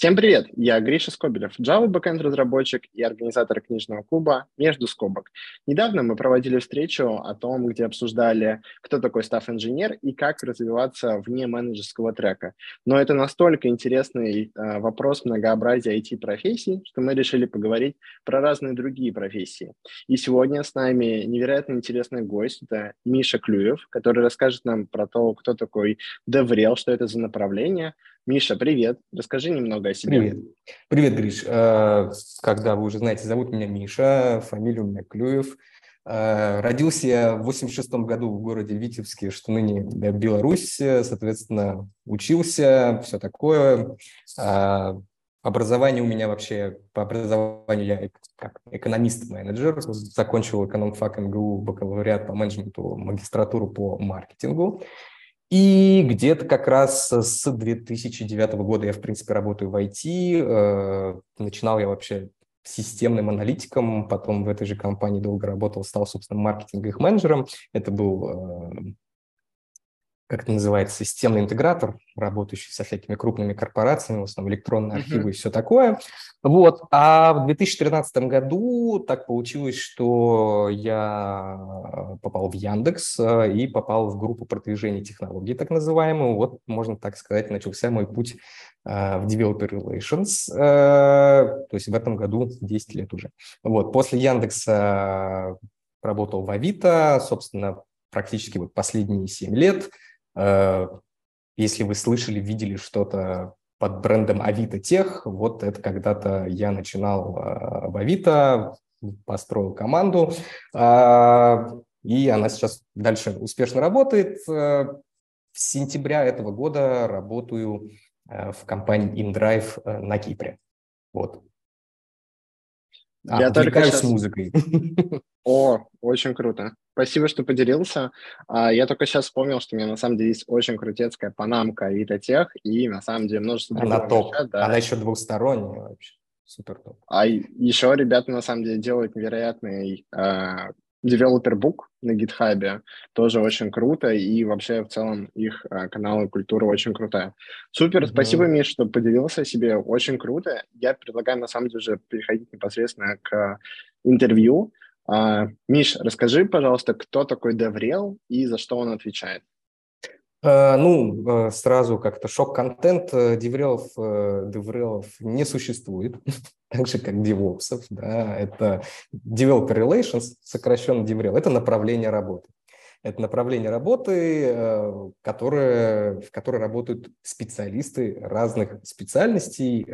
Всем привет! Я Гриша Скобелев, Java backend разработчик и организатор книжного клуба «Между скобок». Недавно мы проводили встречу о том, где обсуждали, кто такой став-инженер и как развиваться вне менеджерского трека. Но это настолько интересный э, вопрос многообразия IT-профессий, что мы решили поговорить про разные другие профессии. И сегодня с нами невероятно интересный гость, это Миша Клюев, который расскажет нам про то, кто такой DevRel, что это за направление, Миша, привет. Расскажи немного о себе. Привет. Привет, Гриш. Э, когда вы уже знаете, зовут меня Миша, фамилия у меня Клюев. Э, родился я в 86 году в городе Витебске, что ныне Беларусь, соответственно, учился, все такое. Э, образование у меня вообще, по образованию я как экономист-менеджер, закончил экономфак МГУ, бакалавриат по менеджменту, магистратуру по маркетингу. И где-то как раз с 2009 года я, в принципе, работаю в IT. Э, начинал я вообще системным аналитиком, потом в этой же компании долго работал, стал, собственно, маркетинговым менеджером. Это был э, как это называется, системный интегратор, работающий со всякими крупными корпорациями, в основном электронные архивы uh-huh. и все такое. Вот. А в 2013 году так получилось, что я попал в Яндекс э, и попал в группу продвижения технологий, так называемую. Вот, можно так сказать, начался мой путь э, в Developer Relations, э, то есть в этом году 10 лет уже. Вот. После Яндекса работал в Авито, собственно, практически вот последние 7 лет – если вы слышали, видели что-то под брендом Авито Тех, вот это когда-то я начинал э, в Авито, построил команду, э, и она сейчас дальше успешно работает. С сентября этого года работаю в компании InDrive на Кипре. Вот. А, я только сейчас... с музыкой. О, очень круто. Спасибо, что поделился. А, я только сейчас вспомнил, что у меня на самом деле есть очень крутецкая панамка Авитотех, и на самом деле множество Она топ. Вещей, да. Она еще двухсторонняя вообще. Супер топ. А еще ребята на самом деле делают невероятный э, Developer Book на GitHub, тоже очень круто, и вообще в целом их э, канал и культура очень крутая. Супер, mm-hmm. спасибо, Миш, что поделился себе, очень круто. Я предлагаю на самом деле переходить непосредственно к интервью. А, Миш, расскажи, пожалуйста, кто такой DevRel и за что он отвечает? Uh, ну, uh, сразу как-то шок-контент деврелов, uh, деврелов не существует, так же как девопсов, да, это Developer Relations, сокращенно деврел, это направление работы. Это направление работы, которое, в которой работают специалисты разных специальностей,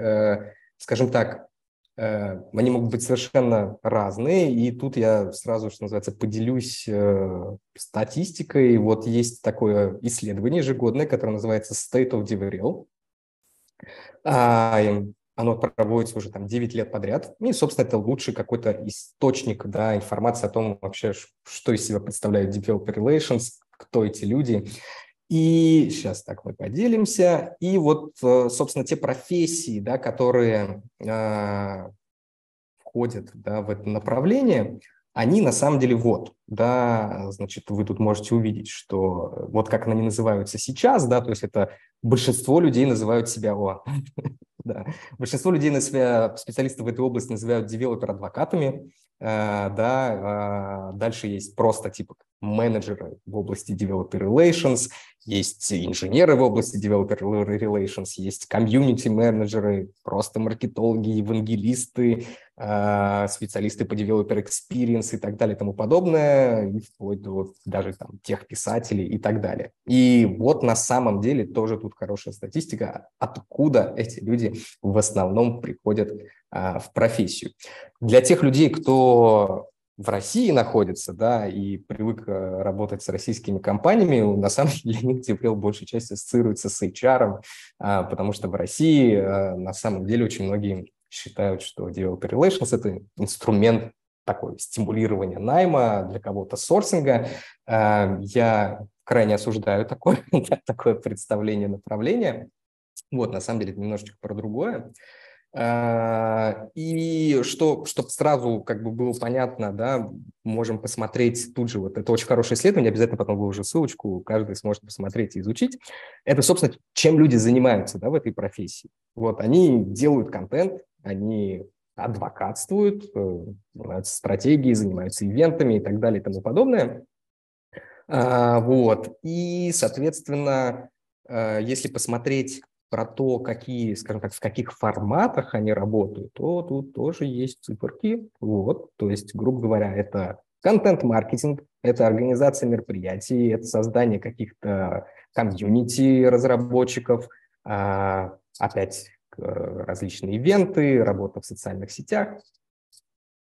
скажем так, Э, они могут быть совершенно разные, и тут я сразу, что называется, поделюсь э, статистикой. Вот есть такое исследование ежегодное, которое называется State of DevRel. Оно проводится уже там 9 лет подряд. И, собственно, это лучший какой-то источник да, информации о том вообще, что из себя представляют Developer Relations, кто эти люди. И сейчас так мы поделимся. И вот, э, собственно, те профессии, да, которые э, входят да, в это направление, они на самом деле вот, да, значит, вы тут можете увидеть, что вот как они называются сейчас, да, то есть это большинство людей называют себя, о, да, большинство людей на себя, специалистов в этой области называют девелопер-адвокатами, да, э, дальше есть просто типа менеджеры в области developer relations, есть инженеры в области developer relations, есть комьюнити-менеджеры, просто маркетологи, евангелисты, специалисты по developer experience и так далее и тому подобное, и вплоть до вот даже там тех писателей и так далее. И вот на самом деле тоже тут хорошая статистика, откуда эти люди в основном приходят а, в профессию. Для тех людей, кто в России находится, да, и привык э, работать с российскими компаниями, на самом деле для них большей частью ассоциируется с HR, а, потому что в России э, на самом деле очень многие считают, что Developer Relations – это инструмент такой стимулирования найма, для кого-то сорсинга. А, я крайне осуждаю такое, такое представление, направление. Вот, на самом деле, это немножечко про другое. А, и что, чтобы сразу как бы было понятно, да, можем посмотреть тут же, вот это очень хорошее исследование, обязательно потом выложу ссылочку, каждый сможет посмотреть и изучить. Это, собственно, чем люди занимаются да, в этой профессии. Вот они делают контент, они адвокатствуют, э, занимаются стратегией, занимаются ивентами и так далее и тому подобное. А, вот. И, соответственно, э, если посмотреть про то, какие, скажем так, в каких форматах они работают, то тут тоже есть циферки. Вот, то есть, грубо говоря, это контент-маркетинг, это организация мероприятий, это создание каких-то комьюнити разработчиков, а, опять различные ивенты, работа в социальных сетях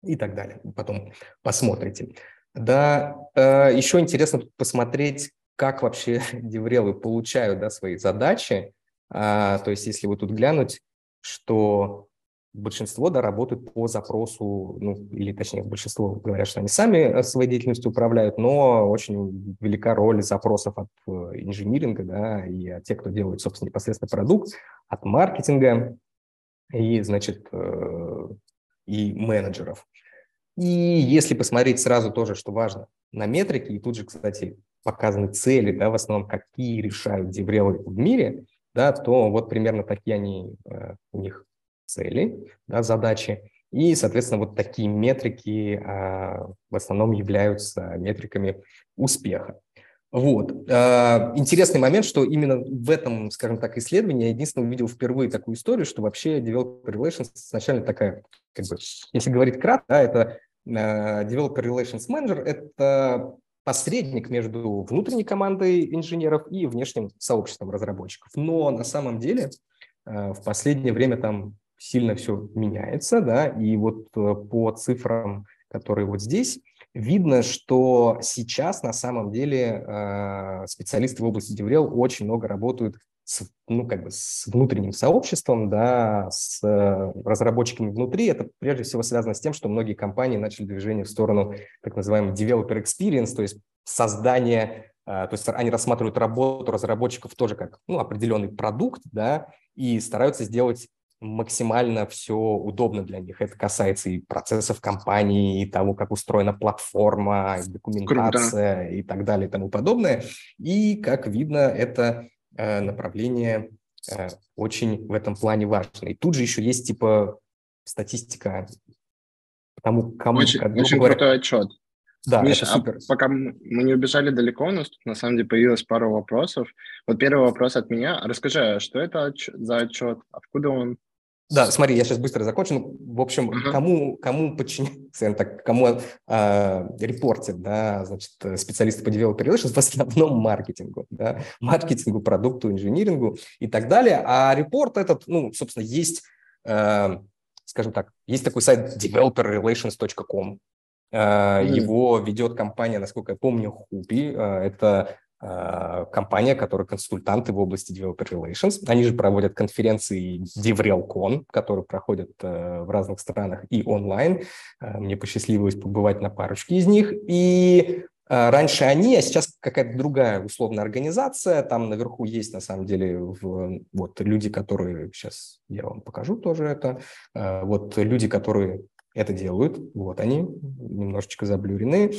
и так далее. Потом посмотрите. Да, э, еще интересно посмотреть, как вообще деврелы получают да, свои задачи. А, то есть, если вы тут глянуть, что большинство да, работают по запросу, ну, или точнее, большинство говорят, что они сами своей деятельностью управляют, но очень велика роль запросов от э, инжиниринга, да, и от тех, кто делает, собственно, непосредственно продукт, от маркетинга и, значит, э, и менеджеров. И если посмотреть сразу тоже, что важно, на метрики, и тут же, кстати, показаны цели, да, в основном, какие решают деврелы в мире – да, то вот примерно такие они, э, у них цели, да, задачи. И, соответственно, вот такие метрики а, в основном являются метриками успеха. Вот. А, интересный момент, что именно в этом, скажем так, исследовании я единственное увидел впервые такую историю, что вообще Developer Relations изначально такая, как бы, если говорить кратко, да, это uh, Developer Relations Manager – это посредник между внутренней командой инженеров и внешним сообществом разработчиков. Но на самом деле э, в последнее время там сильно все меняется, да, и вот э, по цифрам, которые вот здесь, видно, что сейчас на самом деле э, специалисты в области DevRel очень много работают с, ну, как бы с внутренним сообществом, да, с э, разработчиками внутри. Это прежде всего связано с тем, что многие компании начали движение в сторону так называемого developer experience, то есть создание, э, то есть они рассматривают работу разработчиков тоже как ну, определенный продукт, да, и стараются сделать максимально все удобно для них. Это касается и процессов компании, и того, как устроена платформа, документация Круто. и так далее и тому подобное. И, как видно, это направление э, очень в этом плане важно. И тут же еще есть типа статистика тому, кому... Очень, как, очень говоря... крутой отчет. Да, Миша, это а супер. А пока мы не убежали далеко, у нас тут на самом деле появилось пару вопросов. Вот первый вопрос от меня. Расскажи, а что это за отчет? Откуда он? Да, смотри, я сейчас быстро закончу. Ну, в общем, uh-huh. кому, кому подчиняется, так, кому э, репортят, да, значит, специалисты по developer relations, в основном маркетингу, да, маркетингу, продукту, инжинирингу и так далее. А репорт этот, ну, собственно, есть, э, скажем так, есть такой сайт developerrelations.com, э, его ведет компания, насколько я помню, Хупи. Э, это компания, которая консультанты в области Developer Relations. Они же проводят конференции DevRelCon, которые проходят э, в разных странах и онлайн. Э, мне посчастливилось побывать на парочке из них. И раньше они, а сейчас какая-то другая условная организация. Там наверху есть, на самом деле, вот люди, которые... Сейчас я вам покажу тоже это. Вот люди, которые это делают, вот они немножечко заблюрены.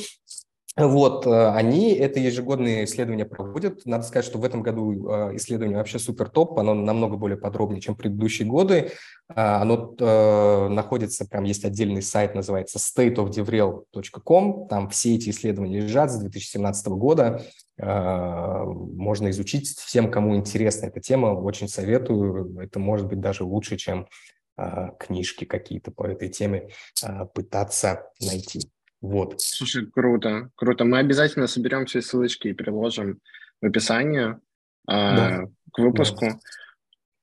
Вот, э, они это ежегодные исследования проводят. Надо сказать, что в этом году э, исследование вообще супер топ, оно намного более подробнее, чем предыдущие годы. А, оно э, находится, прям есть отдельный сайт, называется stateofdevrel.com. Там все эти исследования лежат с 2017 года. Можно изучить всем, кому интересна эта тема. Очень советую. Это может быть даже лучше, чем книжки какие-то по этой теме пытаться найти. Вот. Слушай, круто, круто. Мы обязательно соберем все ссылочки и приложим в описании да. э, к выпуску. Да.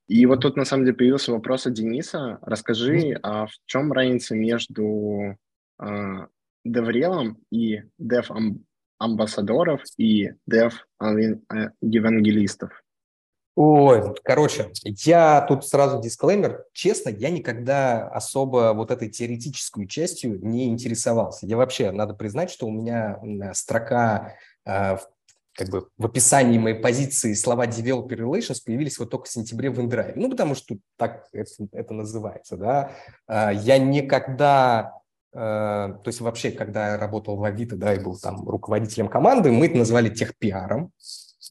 И вот тут на самом деле появился вопрос от Дениса. Расскажи, а в чем разница между э, деврелом и дев амбассадоров и дев евангелистов? Ой, короче, я тут сразу дисклеймер. Честно, я никогда особо вот этой теоретической частью не интересовался. Я вообще, надо признать, что у меня строка в как бы в описании моей позиции слова developer relations появились вот только в сентябре в InDrive. Ну, потому что так это, это называется, да. А, я никогда, э, то есть вообще, когда я работал в Авито, да, и был там руководителем команды, мы это назвали техпиаром.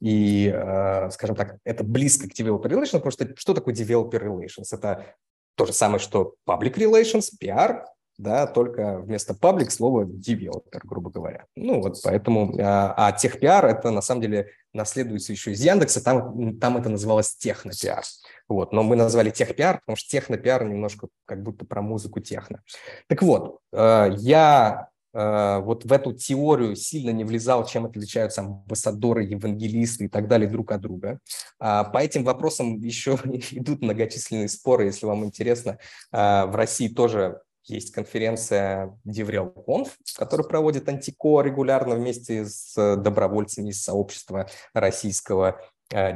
И, э, скажем так, это близко к developer relations, потому что что такое developer relations? Это то же самое, что public relations, PR, да, только вместо public слово developer, грубо говоря. Ну вот поэтому, а, а техпиар это на самом деле наследуется еще из Яндекса, там, там это называлось технопиар. Вот, но мы назвали техпиар, потому что технопиар немножко как будто про музыку техно. Так вот, э, я э, вот в эту теорию сильно не влезал, чем отличаются амбассадоры, евангелисты и так далее друг от друга. А по этим вопросам еще идут многочисленные споры, если вам интересно. А, в России тоже есть конференция DevRel.conf, которую проводит Антико регулярно вместе с добровольцами из сообщества российского э,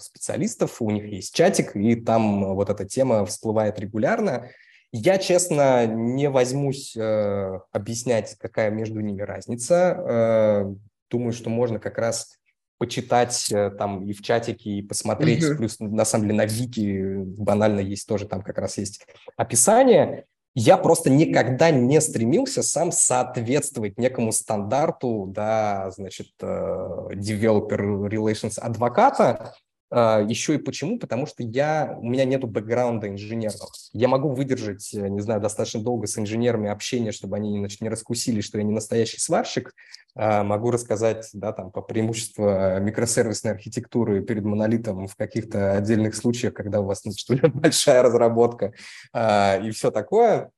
специалистов. У них есть чатик, и там вот эта тема всплывает регулярно. Я, честно, не возьмусь э, объяснять, какая между ними разница. Э, думаю, что можно как раз почитать э, там и в чатике, и посмотреть. Mm-hmm. Плюс, на самом деле, на Вики банально есть тоже, там как раз есть описание. Я просто никогда не стремился сам соответствовать некому стандарту, да, значит, э, developer relations адвоката, Еще и почему? Потому что я, у меня нету бэкграунда инженерного. Я могу выдержать, э, не знаю, достаточно долго с инженерами общение, чтобы они значит, не раскусили, что я не настоящий сварщик. А, могу рассказать да, там, по преимуществу микросервисной архитектуры перед монолитом в каких-то отдельных случаях, когда у вас значит, большая разработка а, и все такое.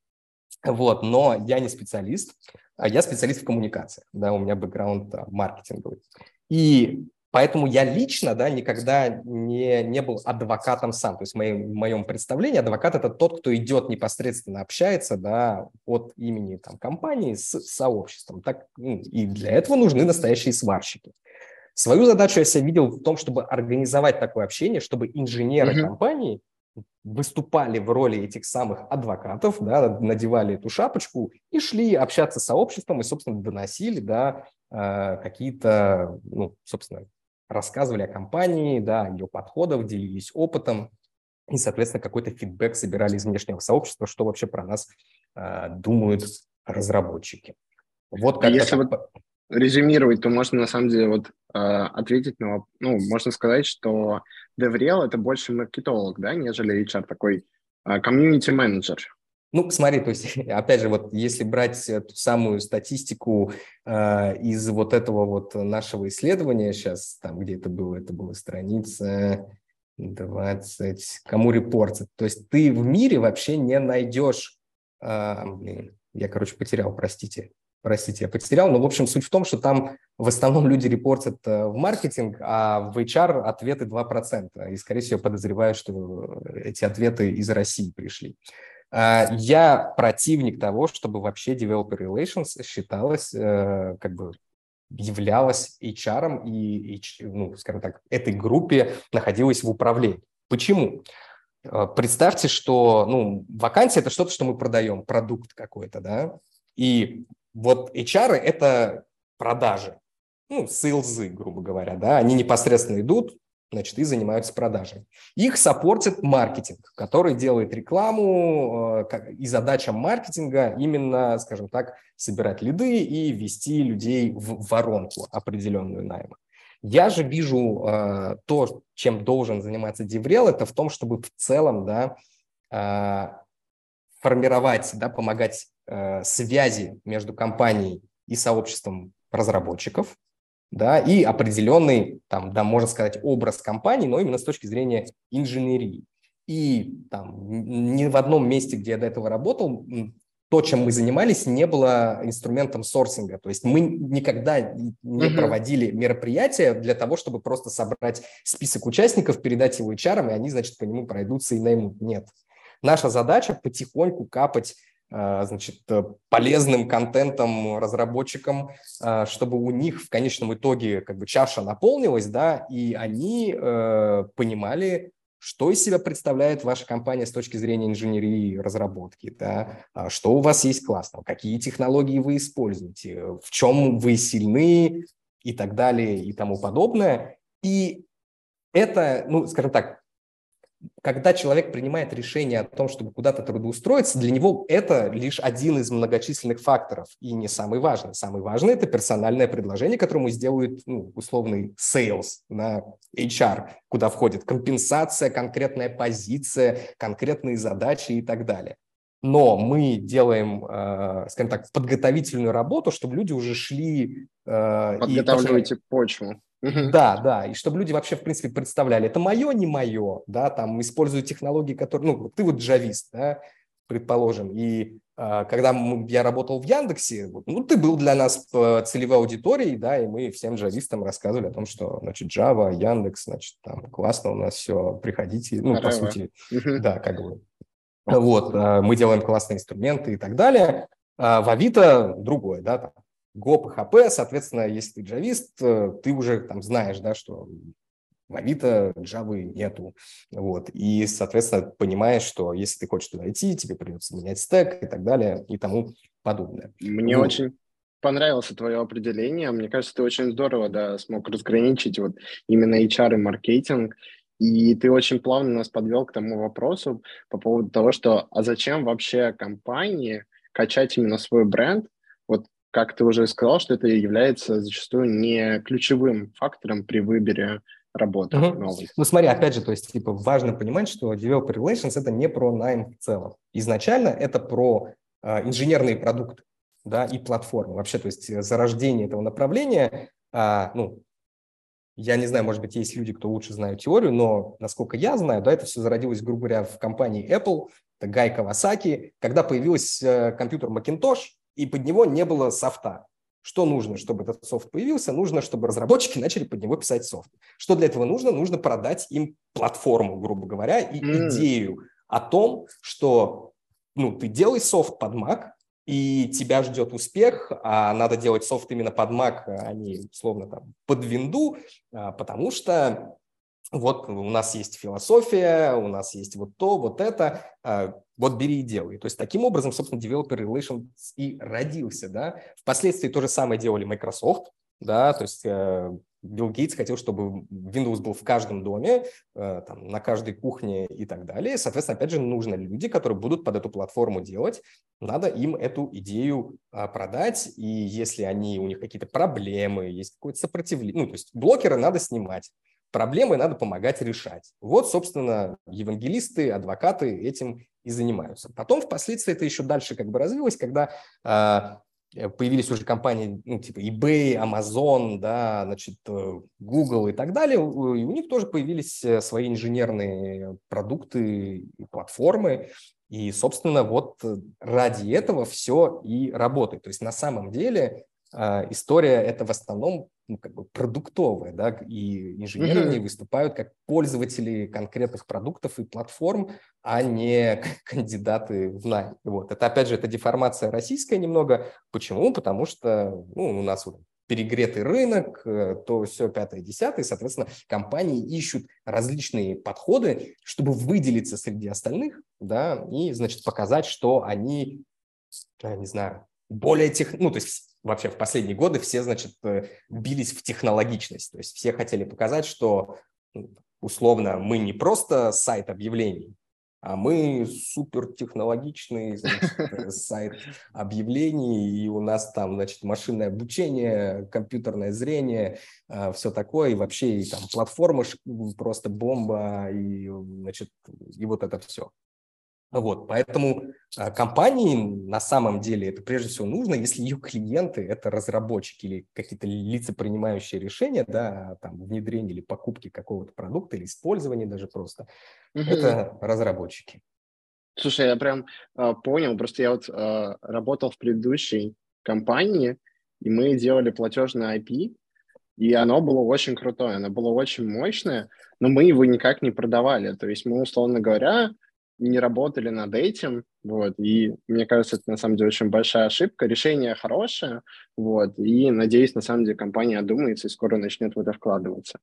Вот, но я не специалист, я специалист в коммуникациях, да, у меня бэкграунд маркетинговый. И Поэтому я лично да, никогда не, не был адвокатом сам. То есть в моем, в моем представлении адвокат – это тот, кто идет непосредственно, общается да, от имени там, компании с сообществом. Так, ну, и для этого нужны настоящие сварщики. Свою задачу я себя видел в том, чтобы организовать такое общение, чтобы инженеры mm-hmm. компании выступали в роли этих самых адвокатов, да, надевали эту шапочку и шли общаться с сообществом и, собственно, доносили да, э, какие-то, ну, собственно, рассказывали о компании, да, о ее подходах, делились опытом и, соответственно, какой-то фидбэк собирали из внешнего сообщества, что вообще про нас э, думают разработчики. Вот как Если вот резюмировать, то можно на самом деле вот э, ответить на, ну, можно сказать, что DevRel это больше маркетолог, да, нежели HR такой комьюнити-менеджер. Ну, смотри, то есть, опять же, вот если брать ту самую статистику э, из вот этого вот нашего исследования, сейчас там где это было, это была страница 20, кому репорт, то есть ты в мире вообще не найдешь, э, блин, я, короче, потерял, простите, простите, я потерял, но, в общем, суть в том, что там в основном люди репортят э, в маркетинг, а в HR ответы 2%, и, скорее всего, подозреваю, что эти ответы из России пришли. А, я противник того, чтобы вообще developer relations считалось, э, как бы являлась HR и, ну, скажем так, этой группе находилась в управлении. Почему? Э, представьте, что ну, вакансия – это что-то, что мы продаем, продукт какой-то, да, и вот HR – это продажи, ну, сейлзы, грубо говоря, да, они непосредственно идут, значит, и занимаются продажами. Их саппортит маркетинг, который делает рекламу, э, и задача маркетинга именно, скажем так, собирать лиды и вести людей в воронку определенную найма. Я же вижу э, то, чем должен заниматься DevRel, это в том, чтобы в целом да, э, формировать, да, помогать связи между компанией и сообществом разработчиков, да, и определенный, там, да, можно сказать, образ компании, но именно с точки зрения инженерии. И там ни в одном месте, где я до этого работал, то, чем мы занимались, не было инструментом сорсинга. То есть мы никогда не uh-huh. проводили мероприятия для того, чтобы просто собрать список участников, передать его HR, и они, значит, по нему пройдутся и наймут. Нет. Наша задача потихоньку капать значит, э, полезным контентом разработчикам, а, чтобы у них в конечном итоге как бы чаша наполнилась, да, и они э, понимали, что из себя представляет ваша компания с точки зрения инженерии и разработки, да, а что у вас есть классного, какие технологии вы используете, в чем вы сильны, и так далее и тому подобное. И это, ну, скажем так, когда человек принимает решение о том, чтобы куда-то трудоустроиться, для него это лишь один из многочисленных факторов и не самый важный. Самый важный – это персональное предложение, которое ему сделает ну, условный sales на HR, куда входит компенсация, конкретная позиция, конкретные задачи и так далее. Но мы делаем, э, скажем так, подготовительную работу, чтобы люди уже шли... Э, Подготавливаете и... почву. Да, да, и чтобы люди вообще, в принципе, представляли, это мое, не мое, да, там, использую технологии, которые, ну, ты вот джавист, да, предположим, и э, когда я работал в Яндексе, ну, ты был для нас целевой аудиторией, да, и мы всем джавистам рассказывали о том, что, значит, Java, Яндекс, значит, там, классно у нас все, приходите, ну, Здорово. по сути, да, как бы, вот, э, мы делаем классные инструменты и так далее, а в Авито другое, да, там, Go, PHP, соответственно, если ты джавист, э, ты уже там знаешь, да, что в Авито Java нету. Вот. И, соответственно, понимаешь, что если ты хочешь туда идти, тебе придется менять стек и так далее и тому подобное. Мне вот. очень понравилось твое определение. Мне кажется, ты очень здорово да, смог разграничить вот именно HR и маркетинг. И ты очень плавно нас подвел к тому вопросу по поводу того, что а зачем вообще компании качать именно свой бренд, вот как ты уже сказал, что это является зачастую не ключевым фактором при выборе работы угу. новой. Ну смотри, опять же, то есть типа важно понимать, что developer relations это не про найм в целом. Изначально это про э, инженерные продукты, да, и платформы. Вообще, то есть зарождение этого направления, э, ну, я не знаю, может быть, есть люди, кто лучше знают теорию, но, насколько я знаю, да, это все зародилось, грубо говоря, в компании Apple, это Гай Кавасаки, когда появился э, компьютер Macintosh, и под него не было софта. Что нужно, чтобы этот софт появился? Нужно, чтобы разработчики начали под него писать софт. Что для этого нужно? Нужно продать им платформу, грубо говоря, и mm. идею о том, что ну, ты делай софт под Mac, и тебя ждет успех, а надо делать софт именно под Mac, а не, условно, там, под винду, а, потому что вот у нас есть философия, у нас есть вот то, вот это, а, вот бери и делай. То есть таким образом, собственно, Developer Relations и родился, да. Впоследствии то же самое делали Microsoft, да, то есть э, Билл Гейтс хотел, чтобы Windows был в каждом доме, э, там, на каждой кухне и так далее. Соответственно, опять же, нужны люди, которые будут под эту платформу делать. Надо им эту идею а, продать, и если они, у них какие-то проблемы, есть какое-то сопротивление, ну, то есть блокеры надо снимать проблемы надо помогать решать. Вот, собственно, евангелисты, адвокаты этим и занимаются. Потом впоследствии это еще дальше как бы развилось, когда э, появились уже компании ну, типа eBay, Amazon, да, значит, э, Google и так далее, и у них тоже появились э, свои инженерные продукты и платформы, и, собственно, вот ради этого все и работает. То есть на самом деле а, история это в основном ну, как бы продуктовая, да, и инженеры mm-hmm. выступают как пользователи конкретных продуктов и платформ, а не кандидаты в найм. Вот. Это, опять же, это деформация российская немного. Почему? Потому что ну, у нас вот перегретый рынок, э, то все пятое, десятое, соответственно, компании ищут различные подходы, чтобы выделиться среди остальных, да, и, значит, показать, что они, я не знаю, более тех, ну, то есть вообще в последние годы все, значит, э, бились в технологичность. То есть все хотели показать, что ну, условно мы не просто сайт объявлений, а мы супертехнологичный значит, э, сайт объявлений, и у нас там, значит, машинное обучение, компьютерное зрение, э, все такое, и вообще и там платформа просто бомба, и, значит, и вот это все. Вот, поэтому а, компании на самом деле это прежде всего нужно, если ее клиенты – это разработчики или какие-то лица, принимающие решения, да, там, внедрение или покупки какого-то продукта или использование даже просто, угу. это разработчики. Слушай, я прям э, понял, просто я вот э, работал в предыдущей компании, и мы делали платежное IP, и оно было очень крутое, оно было очень мощное, но мы его никак не продавали. То есть мы, условно говоря, не работали над этим, вот, и мне кажется, это на самом деле очень большая ошибка. Решение хорошее, вот, и надеюсь, на самом деле компания одумается и скоро начнет в это вкладываться.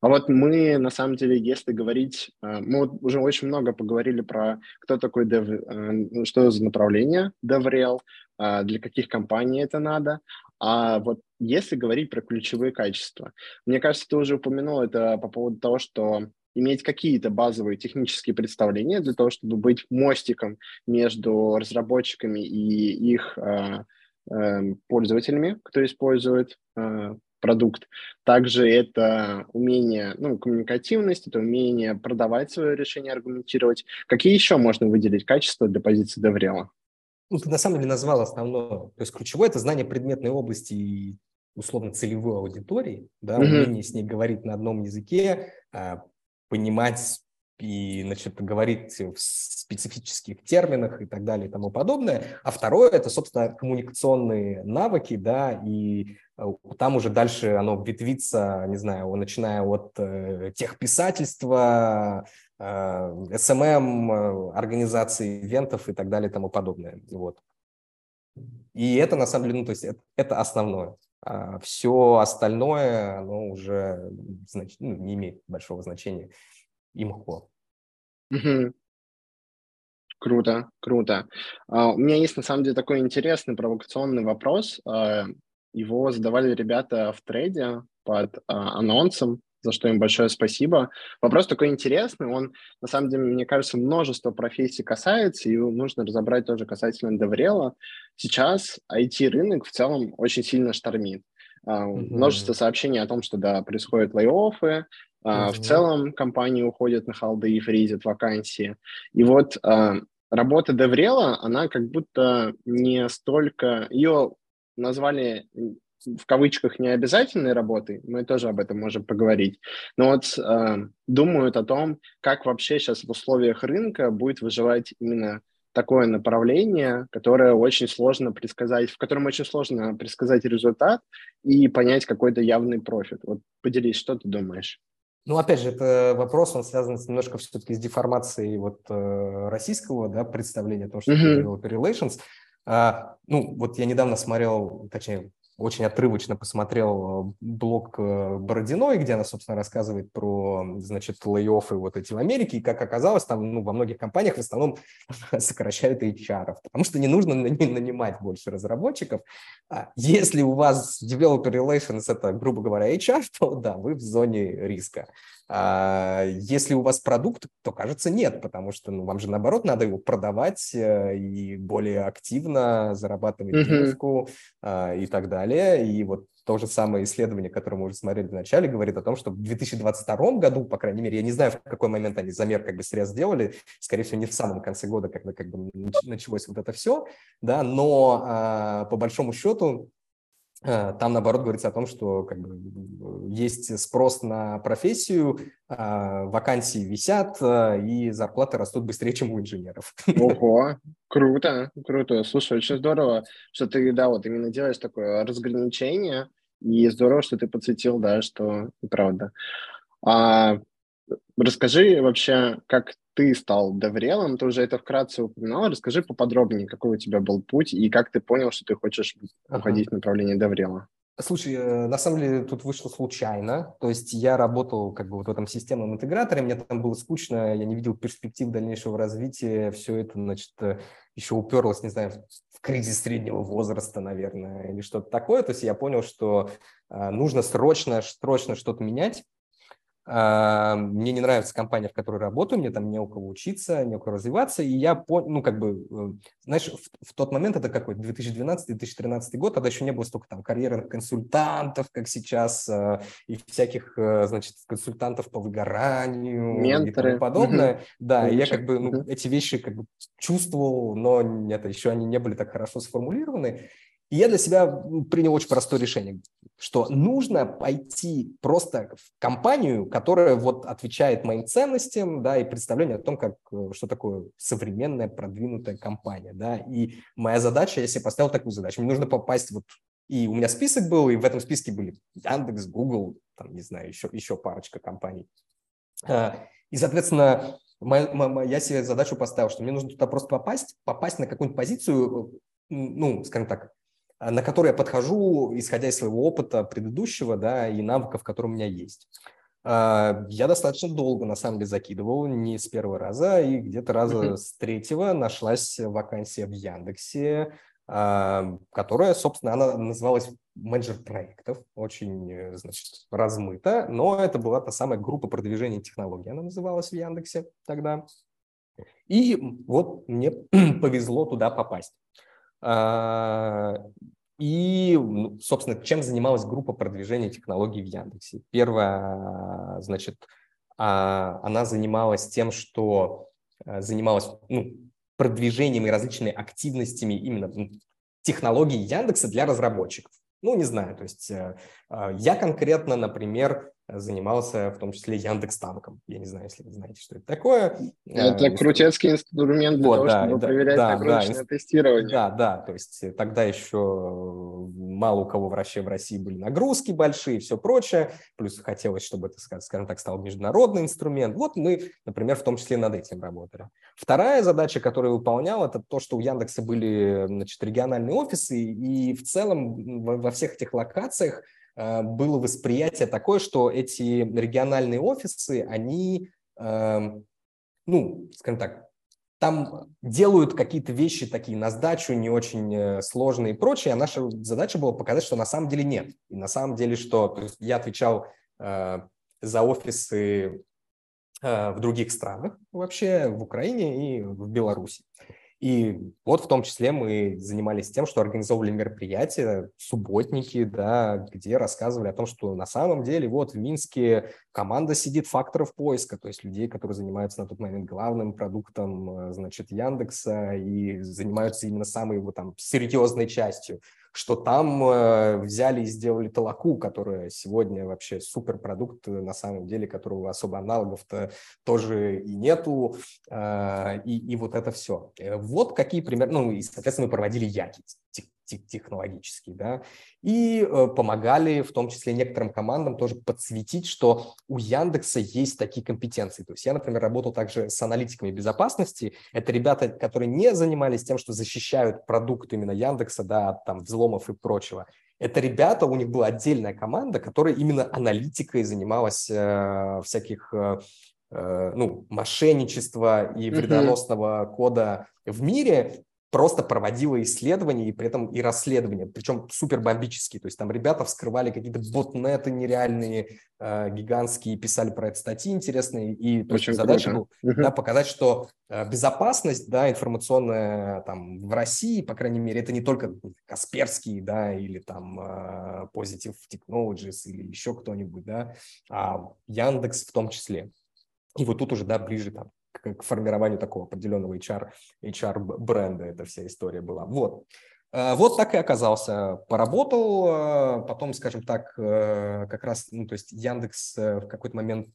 А вот мы, на самом деле, если говорить, э, мы вот уже очень много поговорили про, кто такой Dev, э, что за направление DevRel, э, для каких компаний это надо. А вот если говорить про ключевые качества, мне кажется, ты уже упомянул это по поводу того, что иметь какие-то базовые технические представления для того, чтобы быть мостиком между разработчиками и их э, э, пользователями, кто использует э, продукт. Также это умение, ну, коммуникативность, это умение продавать свое решение, аргументировать. Какие еще можно выделить качества для позиции DevRel? Ну, ты на самом деле назвал основное. То есть ключевое – это знание предметной области и условно целевой аудитории, да, mm-hmm. умение с ней говорить на одном языке, а, понимать и значит, говорить в специфических терминах и так далее и тому подобное. А второе – это, собственно, коммуникационные навыки, да, и э, там уже дальше оно ветвится, не знаю, начиная от э, техписательства, э, SMM, эм эм, организации ивентов и так далее и тому подобное. Вот. И это, на самом деле, ну, то есть это, это основное. А все остальное, оно уже знач... ну, не имеет большого значения имхо. Угу. Круто, круто. Uh, у меня есть на самом деле такой интересный провокационный вопрос. Uh, его задавали ребята в трейде под анонсом, за что им большое спасибо. Вопрос такой интересный, он, на самом деле, мне кажется, множество профессий касается, и нужно разобрать тоже касательно Деврела. Сейчас IT-рынок в целом очень сильно штормит. Mm-hmm. Множество сообщений о том, что, да, происходят лей-оффы, Uh, В целом компании уходят на халды и фризят вакансии. И вот uh, работа Деврела, она как будто не столько... Ее назвали в кавычках необязательной работой, мы тоже об этом можем поговорить, но вот э, думают о том, как вообще сейчас в условиях рынка будет выживать именно такое направление, которое очень сложно предсказать, в котором очень сложно предсказать результат и понять какой-то явный профит. Вот поделись, что ты думаешь? Ну, опять же, это вопрос, он связан с, немножко все-таки с деформацией вот, э, российского да, представления о том, что mm-hmm. developer relations. А, ну, вот я недавно смотрел, точнее, очень отрывочно посмотрел э, блог э, Бородиной, где она, собственно, рассказывает про, значит, лей-оффы вот эти в Америке, и как оказалось, там, ну, во многих компаниях в основном сокращают HR, потому что не нужно нанимать больше разработчиков. А если у вас developer relations – это, грубо говоря, HR, то да, вы в зоне риска. А если у вас продукт, то, кажется, нет, потому что ну, вам же, наоборот, надо его продавать э, и более активно зарабатывать mm-hmm. денежку а, и так далее. И вот то же самое исследование, которое мы уже смотрели в начале, говорит о том, что в 2022 году, по крайней мере, я не знаю, в какой момент они замер как бы средств сделали, скорее всего, не в самом конце года, когда как бы началось вот это все, да, но а, по большому счету там, наоборот, говорится о том, что как бы, есть спрос на профессию, а, вакансии висят, э, и зарплаты растут быстрее, чем у инженеров. Ого, круто, круто. Слушай, очень здорово, что ты, да, вот именно делаешь такое разграничение, и здорово, что ты подсветил, да, что правда. А расскажи вообще, как ты стал деврелом, ты уже это вкратце упоминал, расскажи поподробнее, какой у тебя был путь и как ты понял, что ты хочешь уходить ага. в направление деврела. Слушай, э, на самом деле тут вышло случайно. То есть я работал как бы вот в этом системном интеграторе, мне там было скучно, я не видел перспектив дальнейшего развития. Все это, значит, э, еще уперлось, не знаю, в кризис среднего возраста, наверное, или что-то такое. То есть я понял, что э, нужно срочно, срочно что-то менять. А, мне не нравится компания, в которой работаю, мне там не у кого учиться, не у кого развиваться, и я, ну, как бы, э, знаешь, в, в тот момент, это какой, 2012-2013 год, тогда еще не было столько там карьерных консультантов, как сейчас, э, и всяких, э, значит, консультантов по выгоранию Менторы. и тому подобное. Угу. Да, Конечно. я как бы, ну, угу. эти вещи как бы чувствовал, но нет, еще они не были так хорошо сформулированы, и я для себя принял очень простое решение, что нужно пойти просто в компанию, которая вот отвечает моим ценностям, да, и представление о том, как, э, что такое современная продвинутая компания, да. И моя задача, я поставил такую задачу, мне нужно попасть вот и у меня список был, и в этом списке были Яндекс, Google, там, не знаю, еще, еще парочка компаний. А, и, соответственно, я себе задачу поставил, что мне нужно туда просто попасть, попасть на какую-нибудь позицию, ну, скажем так, на который я подхожу, исходя из своего опыта предыдущего, да, и навыков, которые у меня есть. А, я достаточно долго, на самом деле, закидывал, не с первого раза, и где-то раза mm-hmm. с третьего нашлась вакансия в Яндексе, а, которая, собственно, она называлась менеджер проектов, очень, э, значит, размыто, но это была та самая группа продвижения технологий, она называлась в Яндексе тогда. И вот мне повезло туда попасть. А, и, ну, собственно, чем занималась группа продвижения технологий в Яндексе? Первое, значит, а, она занималась тем, что занималась ну, продвижением и различными активностями именно технологий Яндекса для разработчиков. Ну, не знаю, то есть э, а, я конкретно, например, занимался в том числе Яндекс Танком. Я не знаю, если вы знаете, что это такое. Это э, крутецкий инструмент для вот, того, да, чтобы да, проверять да, нагрузочное да, тестирование. Да, да, то есть тогда еще мало у кого вообще в России были нагрузки большие и все прочее, плюс хотелось, чтобы это, скажем так, стал международный инструмент. Вот мы, например, в том числе над этим работали. Вторая задача, которую я выполнял, это то, что у Яндекса были значит, региональные офисы, и в целом во всех этих локациях Э, было восприятие такое, что эти региональные офисы, они, эм, ну, скажем так, там делают какие-то вещи такие на сдачу, не очень э, сложные и прочее, а наша задача была показать, что на самом деле нет. И на самом деле, что я отвечал э, за офисы в других странах вообще, в Украине и в Беларуси. И вот в том числе мы занимались тем, что организовывали мероприятия, субботники, да, где рассказывали о том, что на самом деле вот в Минске команда сидит факторов поиска, то есть людей, которые занимаются на тот момент главным продуктом, э, значит, Яндекса и занимаются именно самой его там серьезной частью что там э, взяли и сделали толоку, которая сегодня вообще суперпродукт, э, на самом деле, которого особо аналогов-то тоже и нету, э, и, и вот это все. Э, вот какие примеры, ну и, соответственно, мы проводили яки технологический, да, и э, помогали в том числе некоторым командам тоже подсветить, что у Яндекса есть такие компетенции. То есть я, например, работал также с аналитиками безопасности. Это ребята, которые не занимались тем, что защищают продукт именно Яндекса, да, от там взломов и прочего. Это ребята, у них была отдельная команда, которая именно аналитикой занималась э, всяких э, э ну, мошенничества и вредоносного mm-hmm. кода в мире, просто проводила исследования и при этом и расследования, причем супер бомбические. То есть там ребята вскрывали какие-то ботнеты нереальные, э, гигантские, писали про это статьи интересные. И то есть, задача была да, показать, что э, безопасность да, информационная там, в России, по крайней мере, это не только Касперский да, или там э, Positive Technologies или еще кто-нибудь, да, а Яндекс в том числе. И вот тут уже, да, ближе там к, к формированию такого определенного HR, HR бренда эта вся история была. Вот. Э, вот так и оказался. Поработал, э, потом, скажем так, э, как раз, ну, то есть Яндекс в какой-то момент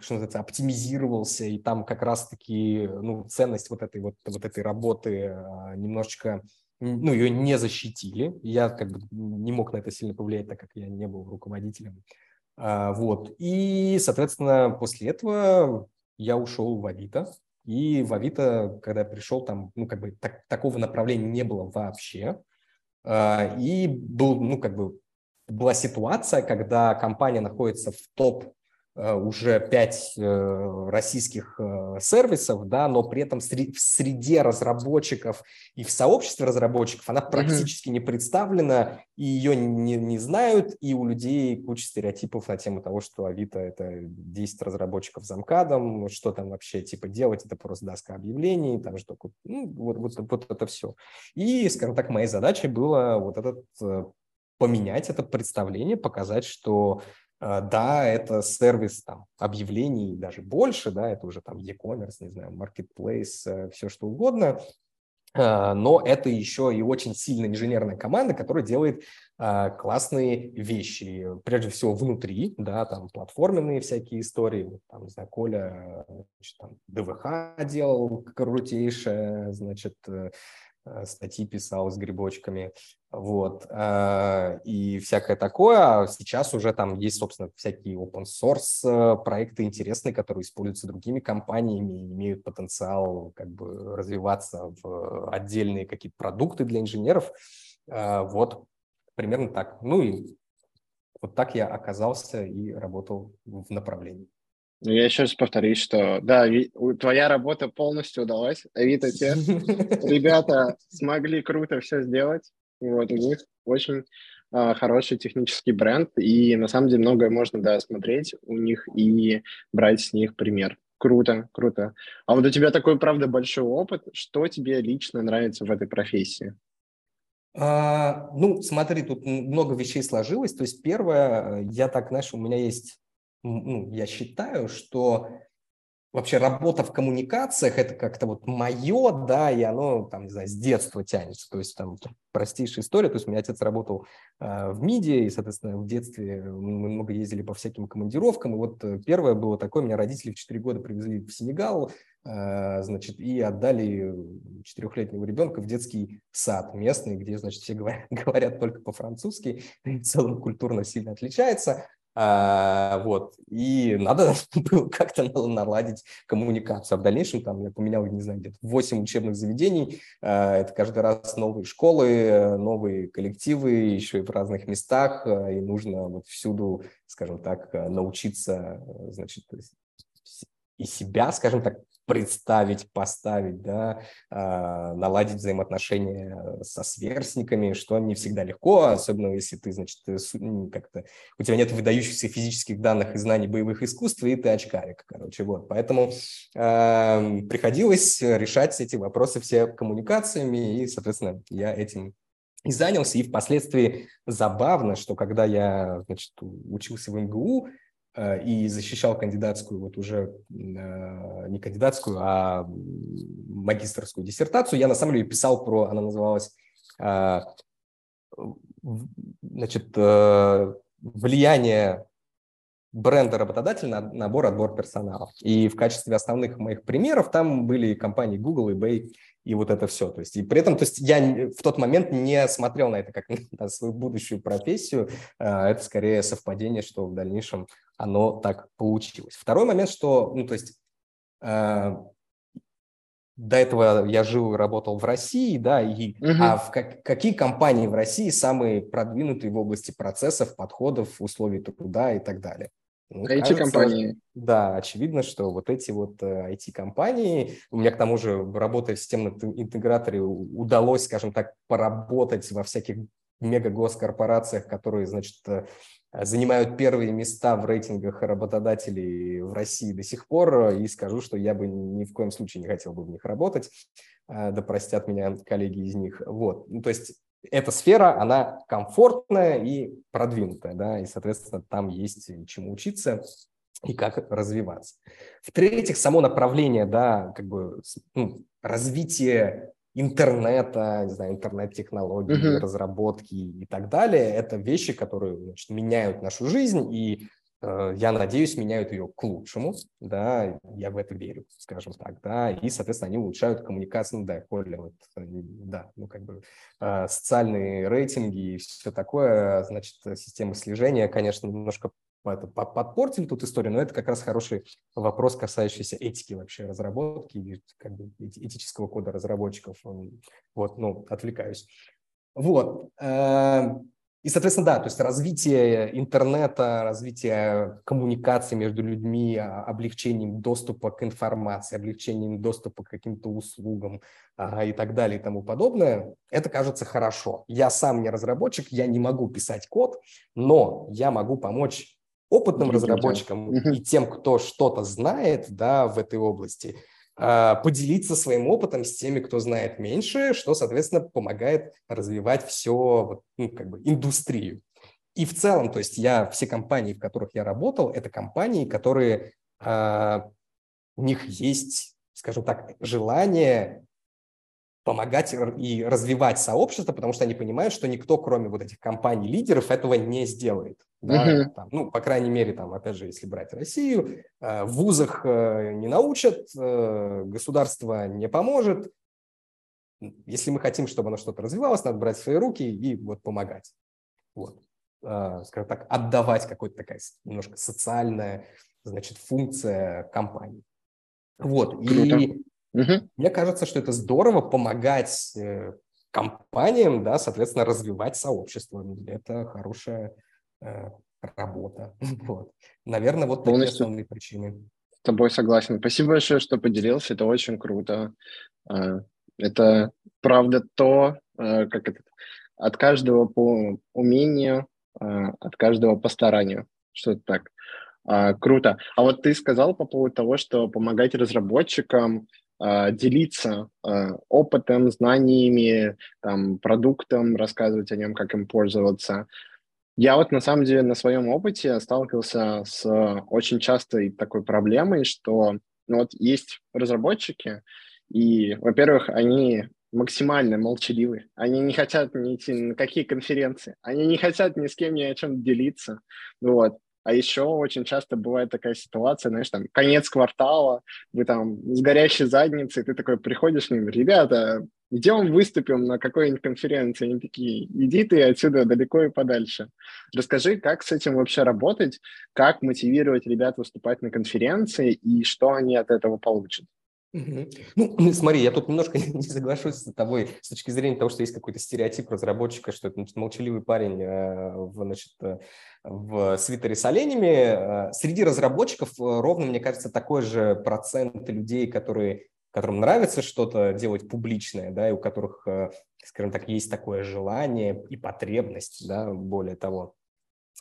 что называется, оптимизировался, и там как раз-таки ну, ценность вот этой вот, вот этой работы немножечко, ну, ее не защитили. Я как бы не мог на это сильно повлиять, так как я не был руководителем вот. И, соответственно, после этого я ушел в Авито. И в Авито, когда я пришел, там, ну, как бы так, такого направления не было вообще. А, и был, ну, как бы была ситуация, когда компания находится в топ уже пять э, российских э, сервисов, да, но при этом в среде разработчиков и в сообществе разработчиков она практически mm-hmm. не представлена, и ее не, не знают, и у людей куча стереотипов на тему того, что Авито – это 10 разработчиков за МКАДом, что там вообще типа делать, это просто доска объявлений, там что ну, вот, вот, вот это все. И, скажем так, моей задачей было вот этот поменять это представление, показать, что да, это сервис там, объявлений даже больше, да, это уже там e-commerce, не знаю, marketplace, э, все что угодно, а, но это еще и очень сильная инженерная команда, которая делает а, классные вещи, прежде всего внутри, да, там платформенные всякие истории, там, не знаю, Коля, значит, там, ДВХ делал крутейшее, значит, э, Э, статьи писал с грибочками, вот, э, и всякое такое. А сейчас уже там есть, собственно, всякие open source э, проекты интересные, которые используются другими компаниями и имеют потенциал как бы развиваться в отдельные какие-то продукты для инженеров. Вот, примерно так. Ну и вот так я оказался и работал в направлении. Ну, я еще раз повторюсь, что да, твоя работа полностью удалась. Авито те ребята смогли круто все сделать. Вот, у них очень э, хороший технический бренд, и на самом деле многое можно, да, смотреть у них и брать с них пример. Круто, круто. А вот у тебя такой, правда, большой опыт. Что тебе лично нравится в этой профессии? А, ну, смотри, тут много вещей сложилось. То есть первое, я так, знаешь, у меня есть, ну, я считаю, что вообще работа в коммуникациях это как-то вот мое, да, и оно там, не знаю, с детства тянется. То есть там простейшая история. То есть у меня отец работал э, в МИДе, и, соответственно, в детстве мы много ездили по всяким командировкам. И вот э, первое было такое, меня родители в 4 года привезли в Сенегал, э, значит, и отдали четырехлетнего ребенка в детский сад местный, где, значит, все говорят, говорят только по-французски, в целом культурно сильно отличается. А, вот. И надо было как-то наладить коммуникацию. А в дальнейшем там я поменял, не знаю, где-то 8 учебных заведений. А, это каждый раз новые школы, новые коллективы, еще и в разных местах. А, и нужно вот всюду, скажем так, научиться, значит, и себя, скажем так, представить, поставить, да, а, наладить взаимоотношения со сверстниками, что не всегда легко, особенно если ты, значит, как-то у тебя нет выдающихся физических данных и знаний боевых искусств, и ты очкарик, короче, вот. Поэтому э, приходилось решать эти вопросы все коммуникациями, и, соответственно, я этим и занялся. И впоследствии забавно, что когда я, значит, учился в МГУ, и защищал кандидатскую, вот уже э, не кандидатскую, а магистрскую диссертацию. Я на самом деле писал про, она называлась, э, значит, влияние бренда работодателя на набор, отбор персонала. И в качестве основных моих примеров там были компании Google, eBay и вот это все. То есть, и при этом то есть я в тот момент не смотрел на это как на свою будущую профессию. Это скорее совпадение, что в дальнейшем оно так получилось. Второй момент, что, ну, то есть э, до этого я жил и работал в России, да, и угу. а в как, какие компании в России самые продвинутые в области процессов, подходов, условий труда и так далее? Ну, IT-компании. Да, очевидно, что вот эти вот IT-компании, э, у меня к тому же, работая в системном интеграторе, удалось, скажем так, поработать во всяких мега-госкорпорациях, которые, значит, э, занимают первые места в рейтингах работодателей в России до сих пор, и скажу, что я бы ни в коем случае не хотел бы в них работать, э, да простят меня коллеги из них. Вот, ну, то есть эта сфера, она комфортная и продвинутая, да, и, соответственно, там есть чему учиться и как развиваться. В-третьих, само направление, да, как бы ну, развитие интернета, не знаю, интернет-технологий, uh-huh. разработки и так далее. Это вещи, которые значит, меняют нашу жизнь, и я надеюсь, меняют ее к лучшему, да, я в это верю, скажем так, да, и, соответственно, они улучшают коммуникацию, ну, да, Коля, вот, э, да, ну, как бы э, социальные рейтинги и все такое, значит, система слежения, конечно, немножко подпортили тут историю, но это как раз хороший вопрос, касающийся этики вообще разработки как бы этического кода разработчиков. Вот, ну, отвлекаюсь. Вот. И, соответственно, да, то есть развитие интернета, развитие коммуникации между людьми, а, облегчением доступа к информации, облегчением доступа к каким-то услугам а, и так далее и тому подобное, это кажется хорошо. Я сам не разработчик, я не могу писать код, но я могу помочь опытным разработчикам и тем, кто что-то знает да, в этой области, поделиться своим опытом с теми, кто знает меньше, что, соответственно, помогает развивать все, ну, как бы, индустрию. И в целом, то есть я, все компании, в которых я работал, это компании, которые, а, у них есть, скажем так, желание помогать и развивать сообщество, потому что они понимают, что никто, кроме вот этих компаний-лидеров, этого не сделает. Да? Uh-huh. Там, ну, по крайней мере, там, опять же, если брать Россию, э, в вузах э, не научат, э, государство не поможет. Если мы хотим, чтобы оно что-то развивалось, надо брать в свои руки и вот помогать. Вот. Скажем так, отдавать какой-то такая немножко социальная, значит, функция компании. Вот. Круто. И Угу. Мне кажется, что это здорово помогать компаниям, да, соответственно, развивать сообщество. Это хорошая работа. Вот. Наверное, вот такие Полностью основные причины. С тобой согласен. Спасибо большое, что поделился. Это очень круто. А, это правда то, э, как это от каждого по умению, а, от каждого по старанию. Что-то так. А, круто. А вот ты сказал по поводу того, что помогать разработчикам а, делиться опытом, знаниями, там, продуктом, рассказывать о нем, как им пользоваться. Я вот на самом деле на своем опыте сталкивался с очень частой такой проблемой, что ну, вот есть разработчики, и, во-первых, они максимально молчаливы. Они не хотят ни идти на какие конференции. Они не хотят ни с кем ни о чем делиться. Вот. А еще очень часто бывает такая ситуация, знаешь, там, конец квартала, вы там с горящей задницей, ты такой приходишь к ним, ребята, идем выступим на какой-нибудь конференции. Они такие, иди ты отсюда далеко и подальше. Расскажи, как с этим вообще работать, как мотивировать ребят выступать на конференции и что они от этого получат. Ну, смотри, я тут немножко не соглашусь с тобой с точки зрения того, что есть какой-то стереотип разработчика, что это значит, молчаливый парень э, в, значит, э, в свитере с оленями. Э, среди разработчиков ровно, мне кажется, такой же процент людей, которые, которым нравится что-то делать публичное, да, и у которых, скажем так, есть такое желание и потребность, да, более того,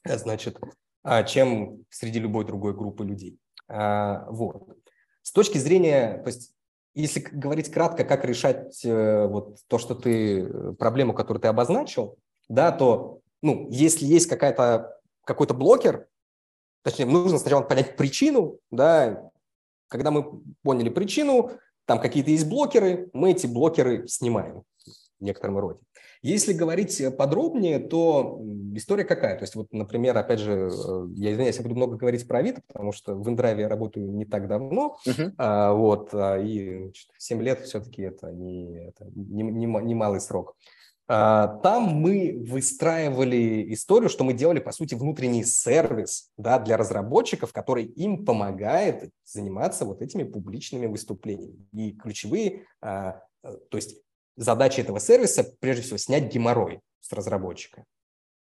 значит, а, чем среди любой другой группы людей. А, вот. С точки зрения, то есть если говорить кратко, как решать э, вот то, что ты, э, проблему, которую ты обозначил, да, то, ну, если есть какая-то, какой-то блокер, точнее, нужно сначала понять причину, да, когда мы поняли причину, там какие-то есть блокеры, мы эти блокеры снимаем в некотором роде. Если говорить э, подробнее, то история какая? То есть, вот, например, опять же, э, я извиняюсь, я буду много говорить про Авито, потому что в Индрайве я работаю не так давно, uh-huh. а, вот, а, и значит, 7 лет все-таки это не, это не, не, не малый срок. А, там мы выстраивали историю, что мы делали, по сути, внутренний сервис да, для разработчиков, который им помогает заниматься вот этими публичными выступлениями. И ключевые, а, э, то есть задача этого сервиса, прежде всего, снять геморрой с разработчика.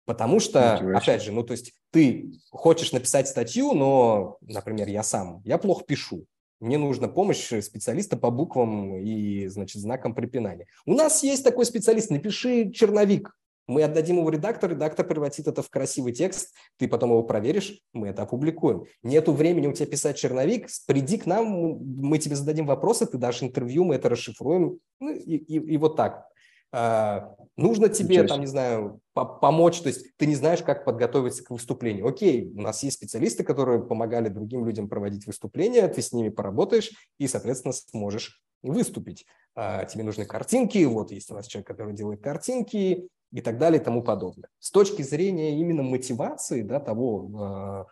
Потому что, опять же, ну, то есть ты хочешь написать статью, но, например, я сам, я плохо пишу. Мне нужна помощь специалиста по буквам и, значит, знакам препинания. У нас есть такой специалист, напиши черновик. Мы отдадим его редактору, редактор превратит это в красивый текст, ты потом его проверишь, мы это опубликуем. Нету времени у тебя писать черновик, приди к нам, мы тебе зададим вопросы, ты дашь интервью, мы это расшифруем, ну, и, и, и вот так. А, нужно тебе, там, не знаю, помочь, то есть ты не знаешь, как подготовиться к выступлению. Окей, у нас есть специалисты, которые помогали другим людям проводить выступления, ты с ними поработаешь и, соответственно, сможешь выступить. А, тебе нужны картинки, вот есть у нас человек, который делает картинки, и так далее и тому подобное. С точки зрения именно мотивации, да, того, а,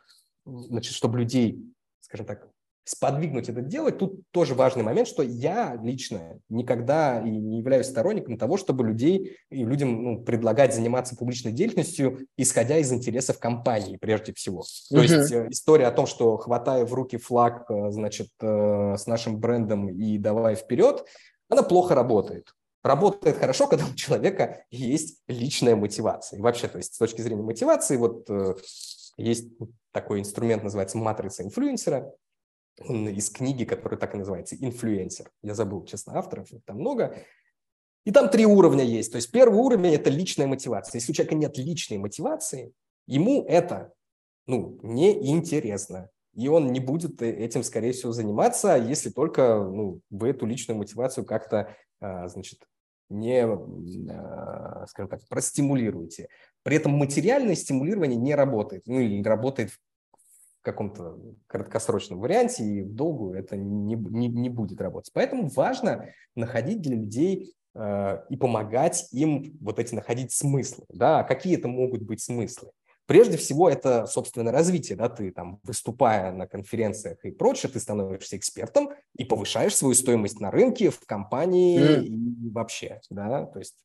значит, чтобы людей, скажем так, сподвигнуть это делать, тут тоже важный момент, что я лично никогда и не являюсь сторонником того, чтобы людей и людям ну, предлагать заниматься публичной деятельностью, исходя из интересов компании прежде всего. То uh-huh. есть э, история о том, что хватая в руки флаг, э, значит, э, с нашим брендом и давай вперед, она плохо работает работает хорошо, когда у человека есть личная мотивация. И вообще, то есть с точки зрения мотивации, вот э, есть такой инструмент, называется матрица инфлюенсера, он из книги, которая так и называется, инфлюенсер. Я забыл, честно, авторов, там много. И там три уровня есть. То есть первый уровень – это личная мотивация. Если у человека нет личной мотивации, ему это ну, неинтересно. И он не будет э, этим, скорее всего, заниматься, если только ну, вы эту личную мотивацию как-то а, значит, не, а, скажем так, простимулируете. При этом материальное стимулирование не работает, ну или работает в каком-то краткосрочном варианте, и в долгую это не, не, не будет работать. Поэтому важно находить для людей э, и помогать им вот эти находить смыслы. Да? Какие это могут быть смыслы? Прежде всего, это, собственно, развитие. Да? Ты там, выступая на конференциях и прочее, ты становишься экспертом и повышаешь свою стоимость на рынке, в компании mm. и вообще. Да? То есть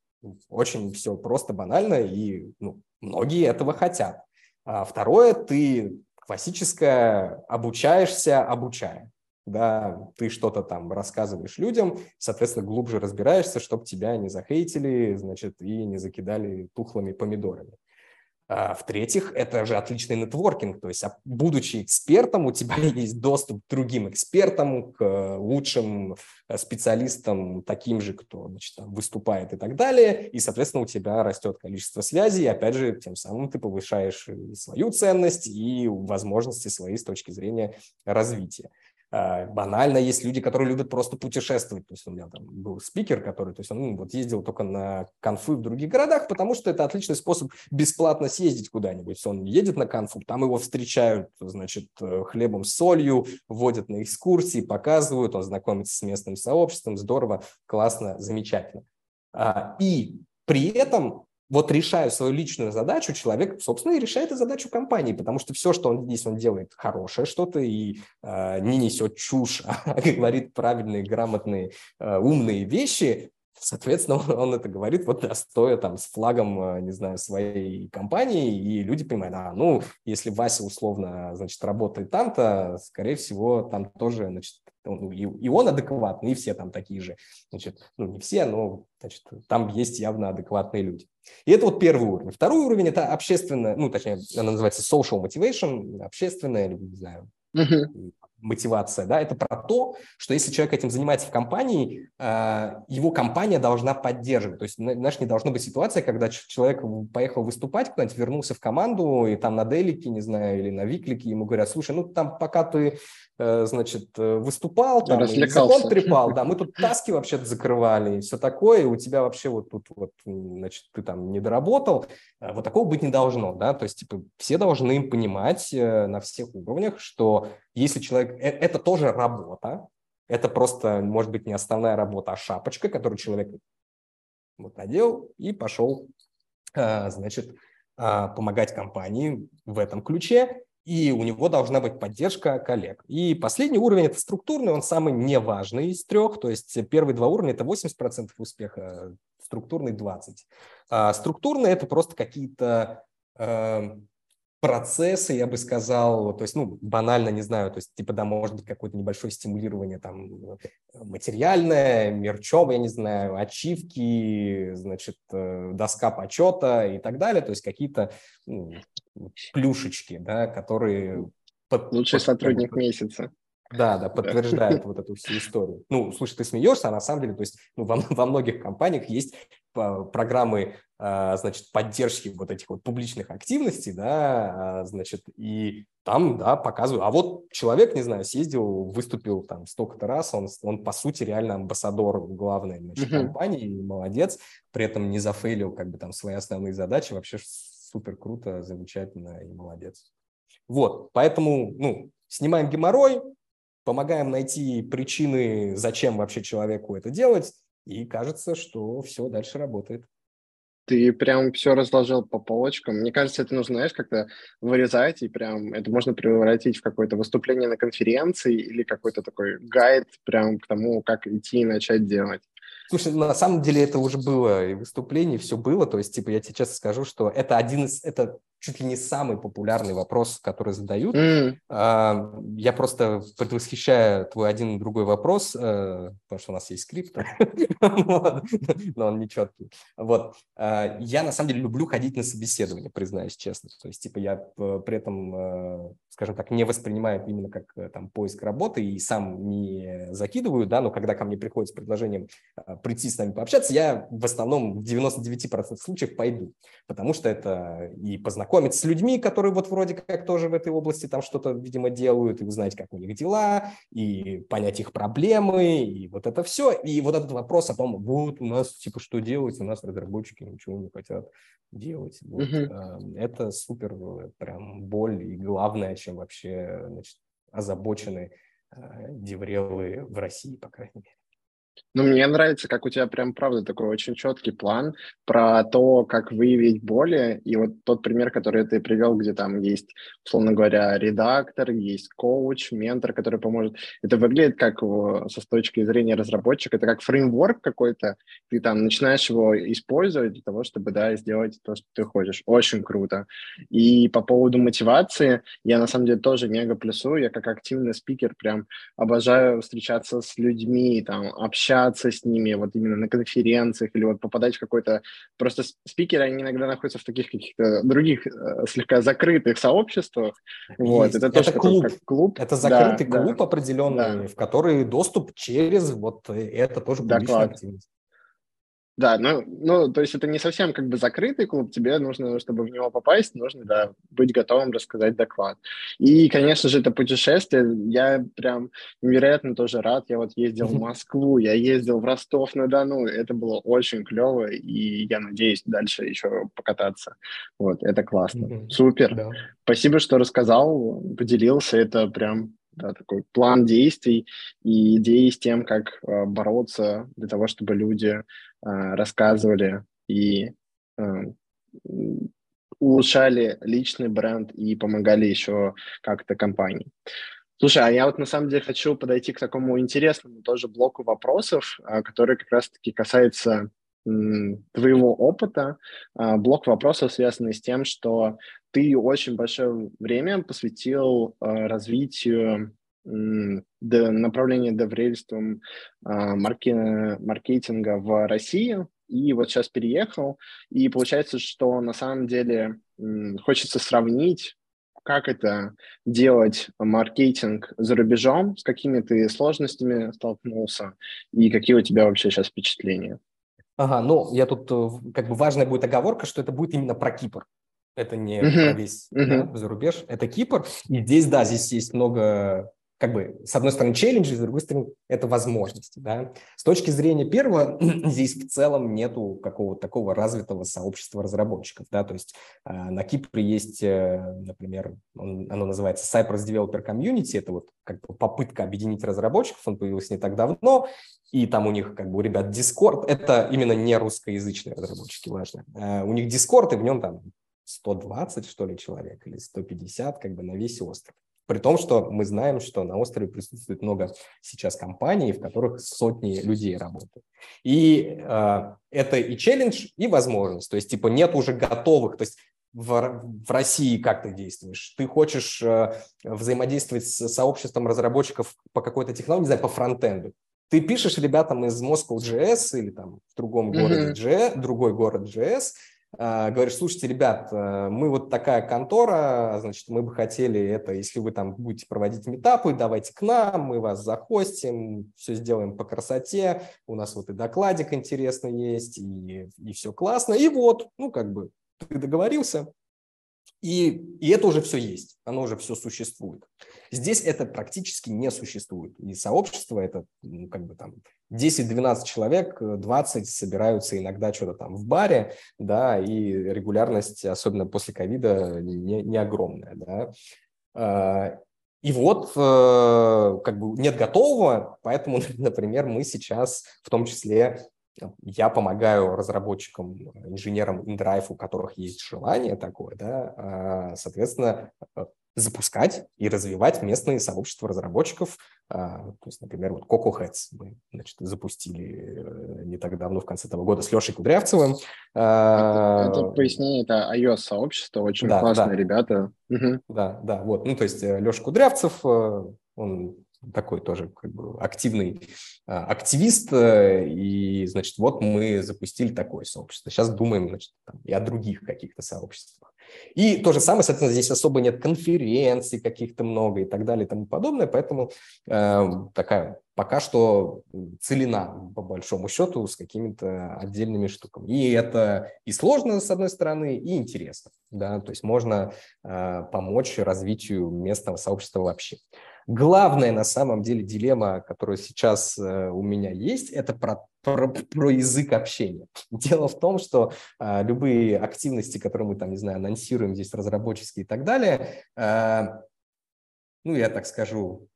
очень все просто банально, и ну, многие этого хотят. А второе, ты классическое обучаешься, обучая. Да, ты что-то там рассказываешь людям, соответственно, глубже разбираешься, чтобы тебя не захейтили, значит, и не закидали тухлыми помидорами. А, в-третьих, это же отличный нетворкинг, то есть, а, будучи экспертом, у тебя есть доступ к другим экспертам, к э, лучшим э, специалистам, таким же, кто значит, выступает и так далее, и, соответственно, у тебя растет количество связей, и, опять же, тем самым ты повышаешь и свою ценность, и возможности свои с точки зрения развития. А, банально есть люди, которые любят просто путешествовать. То есть у меня там был спикер, который, то есть он ну, вот ездил только на конфы в других городах, потому что это отличный способ бесплатно съездить куда-нибудь. Он едет на конфу, там его встречают, значит, э, хлебом с солью, водят на экскурсии, показывают, он знакомится с местным сообществом, здорово, классно, замечательно. А, и при этом вот решая свою личную задачу, человек, собственно, и решает и задачу компании, потому что все, что он здесь он делает хорошее что-то и э, не несет чушь, а говорит правильные, грамотные, э, умные вещи, Соответственно, он, он это говорит, вот стоя там с флагом, э, не знаю, своей компании, и люди понимают, а, ну, если Вася условно, значит, работает там-то, скорее всего, там тоже, значит, ну, и, и он адекватный, и все там такие же. Значит, ну, не все, но значит, там есть явно адекватные люди. И это вот первый уровень. Второй уровень – это общественная, ну, точнее, она называется social motivation, общественная, не знаю, uh-huh мотивация, да, это про то, что если человек этим занимается в компании, э, его компания должна поддерживать. То есть, знаешь, не должна быть ситуация, когда человек поехал выступать куда-нибудь, вернулся в команду, и там на Делике, не знаю, или на Виклике ему говорят, слушай, ну там пока ты, э, значит, э, выступал, там, закон трепал, да, мы тут таски вообще-то закрывали и все такое, и у тебя вообще вот тут вот, значит, ты там не доработал. Вот такого быть не должно, да, то есть, типа, все должны понимать на всех уровнях, что если человек... Э, это тоже работа, это просто, может быть, не основная работа, а шапочка, которую человек вот надел и пошел, а, значит, а, помогать компании в этом ключе, и у него должна быть поддержка коллег. И последний уровень – это структурный, он самый неважный из трех, то есть первые два уровня – это 80% успеха, структурный – 20%. А структурный – это просто какие-то э, процессы, я бы сказал, то есть, ну, банально, не знаю, то есть, типа, да, может быть, какое-то небольшое стимулирование там материальное, мерчом, я не знаю, ачивки, значит, э, доска почета и так далее, то есть какие-то ну, плюшечки, да, которые... Под, Лучший под, сотрудник под, месяца. Да, да, подтверждает вот эту всю историю. Ну, слушай, ты смеешься, а на самом деле, то есть ну, во, во многих компаниях есть программы, а, значит, поддержки вот этих вот публичных активностей, да, а, значит, и там, да, показываю. А вот человек, не знаю, съездил, выступил там столько-то раз, он, он по сути реально амбассадор главной значит, uh-huh. компании, молодец, при этом не зафейлил как бы там свои основные задачи, вообще супер круто, замечательно и молодец. Вот, поэтому, ну, снимаем геморрой, помогаем найти причины, зачем вообще человеку это делать, и кажется, что все дальше работает. Ты прям все разложил по полочкам. Мне кажется, это нужно, знаешь, как-то вырезать, и прям это можно превратить в какое-то выступление на конференции или какой-то такой гайд прям к тому, как идти и начать делать. Слушай, на самом деле это уже было и выступление, все было. То есть, типа, я тебе честно скажу, что это один из, это чуть ли не самый популярный вопрос, который задают. Mm. Я просто предвосхищаю твой один другой вопрос, э, потому что у нас есть скрипт, но он не четкий. Вот. А, я на самом деле люблю ходить на собеседование, признаюсь честно. То есть, типа, я э, при этом, э, скажем так, не воспринимаю это именно как там поиск работы и сам не закидываю, да, но когда ко мне приходит с предложением прийти с нами пообщаться, я в основном в 99% случаев пойду, потому что это и познакомиться с людьми, которые вот вроде как тоже в этой области там что-то, видимо, делают, и узнать, как у них дела, и понять их проблемы, и вот это все. И вот этот вопрос о том, вот у нас, типа, что делать, у нас разработчики ничего не хотят делать. Вот. Uh-huh. Это супер э, прям боль и главное, чем вообще значит, озабочены э, деврелы в России, по крайней мере. Ну, мне нравится, как у тебя прям, правда, такой очень четкий план про то, как выявить боли. И вот тот пример, который ты привел, где там есть, условно говоря, редактор, есть коуч, ментор, который поможет. Это выглядит как со с точки зрения разработчика, это как фреймворк какой-то. Ты там начинаешь его использовать для того, чтобы, да, сделать то, что ты хочешь. Очень круто. И по поводу мотивации, я на самом деле тоже мега плюсую. Я как активный спикер прям обожаю встречаться с людьми, там, общаться общаться с ними вот именно на конференциях или вот попадать в какой-то... Просто спикеры, они иногда находятся в таких каких-то других э, слегка закрытых сообществах. Вот, это тоже это клуб. Как клуб. Это закрытый да, клуб да. определенный, да. в который доступ через вот это тоже публичная активность. Да, ну, ну, то есть это не совсем как бы закрытый клуб, тебе нужно, чтобы в него попасть, нужно, да, быть готовым рассказать доклад. И, конечно же, это путешествие, я прям невероятно тоже рад, я вот ездил в Москву, я ездил в Ростов-на-Дону, это было очень клево, и я надеюсь дальше еще покататься. Вот, это классно. Супер. Да. Спасибо, что рассказал, поделился, это прям да, такой план действий и идеи с тем, как э, бороться для того, чтобы люди э, рассказывали и э, улучшали личный бренд и помогали еще как-то компании. Слушай, а я вот на самом деле хочу подойти к такому интересному тоже блоку вопросов, э, который как раз-таки касается твоего опыта. Э, блок вопросов связанный с тем, что ты очень большое время посвятил э, развитию направления доверительством э, марки, маркетинга в России, и вот сейчас переехал, и получается, что на самом деле хочется сравнить, как это делать маркетинг за рубежом, с какими ты сложностями столкнулся, и какие у тебя вообще сейчас впечатления? Ага, ну, я тут, э, как бы важная будет оговорка, что это будет именно про Кипр. Это не uh-huh. про весь uh-huh. да, за рубеж, это Кипр. И здесь, да, здесь есть много как бы, с одной стороны, челленджи, с другой стороны, это возможности. Да? С точки зрения первого, здесь в целом нету какого-то такого развитого сообщества разработчиков. Да? То есть э, на Кипре есть, э, например, он, оно называется Cypress Developer Community, это вот как бы попытка объединить разработчиков, он появился не так давно, и там у них, как бы, у ребят Discord, это именно не русскоязычные разработчики, важно. Э, у них Discord, и в нем там 120, что ли, человек или 150, как бы на весь остров. При том, что мы знаем, что на острове присутствует много сейчас компаний, в которых сотни людей работают. И э, это и челлендж, и возможность. То есть, типа, нет уже готовых, то есть в, в России как ты действуешь? Ты хочешь э, взаимодействовать с сообществом разработчиков по какой-то технологии, не знаю, по фронтенду. Ты пишешь ребятам из Moscow.js или там в другом городе mm-hmm. JS, другой город JS, говоришь, слушайте, ребят, э, мы вот такая контора, значит, мы бы хотели это, если вы там будете проводить метапы, давайте к нам, мы вас захостим, все сделаем по красоте, у нас вот и докладик интересный есть, и, и все классно, и вот, ну, как бы, ты договорился, и, и это уже все есть, оно уже все существует. Здесь это практически не существует. И сообщество это ну, как бы там 10-12 человек, 20 собираются иногда что-то там в баре, да, и регулярность, особенно после ковида, не, не огромная, да. А, и вот э, как бы нет готового, поэтому, например, мы сейчас в том числе я помогаю разработчикам, инженерам InDrive, у которых есть желание такое, да, а, соответственно, э, запускать и развивать местные сообщества разработчиков. А, то есть, например, вот Coco Heads мы значит, запустили э, не так давно, в конце этого года, с Лешей Кудрявцевым. А, это, это пояснение, это iOS-сообщество, очень да, классные да. ребята. Да, да, вот. Ну, то есть э, Леша Кудрявцев, он такой тоже как бы активный а, активист, э, и, значит, вот мы запустили такое сообщество. Сейчас думаем, значит, там, и о других каких-то сообществах. И то же самое, соответственно, здесь особо нет конференций каких-то много и так далее и тому подобное, поэтому э, такая пока что целина, по большому счету, с какими-то отдельными штуками. И это и сложно, с одной стороны, и интересно. Да? То есть можно э, помочь развитию местного сообщества вообще. Главная на самом деле дилемма, которая сейчас э, у меня есть, это про, про, про язык общения. Дело в том, что э, любые активности, которые мы там, не знаю, анонсируем здесь разработческие и так далее, э, ну, я так скажу,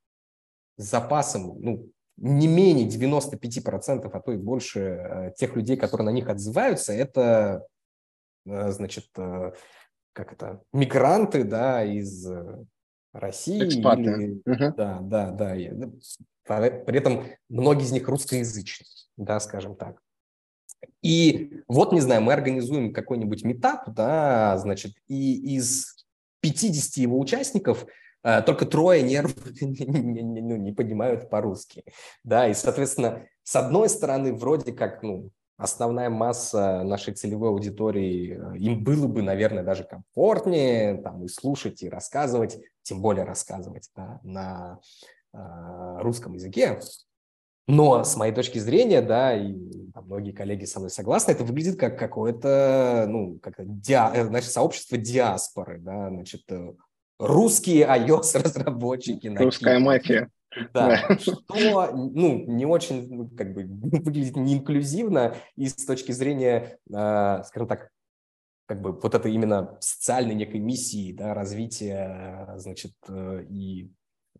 с запасом, ну, не менее 95%, а то и больше э, тех людей, которые на них отзываются, это, э, значит, как это, мигранты, да, из России. Экспаты. Или... Угу. Да, да, да. Ну, при этом многие из них русскоязычные, да, скажем так. И вот, не знаю, мы организуем какой-нибудь метап, да, значит, и из 50 его участников э, только трое не, не, не, ну, не понимают по-русски, да, и, соответственно, с одной стороны, вроде как, ну, основная масса нашей целевой аудитории, э, им было бы, наверное, даже комфортнее там и слушать, и рассказывать, тем более рассказывать да, на э, русском языке. Но с моей точки зрения, да, и там, многие коллеги со мной согласны, это выглядит как какое-то, ну, как диа, э, значит, сообщество диаспоры, да, значит, э, русские iOS-разработчики. Русская мафия. Да, что ну, не очень ну, как бы, выглядит неинклюзивно и с точки зрения, э, скажем так, как бы вот это именно социальной некой миссии да, развития, значит, э, и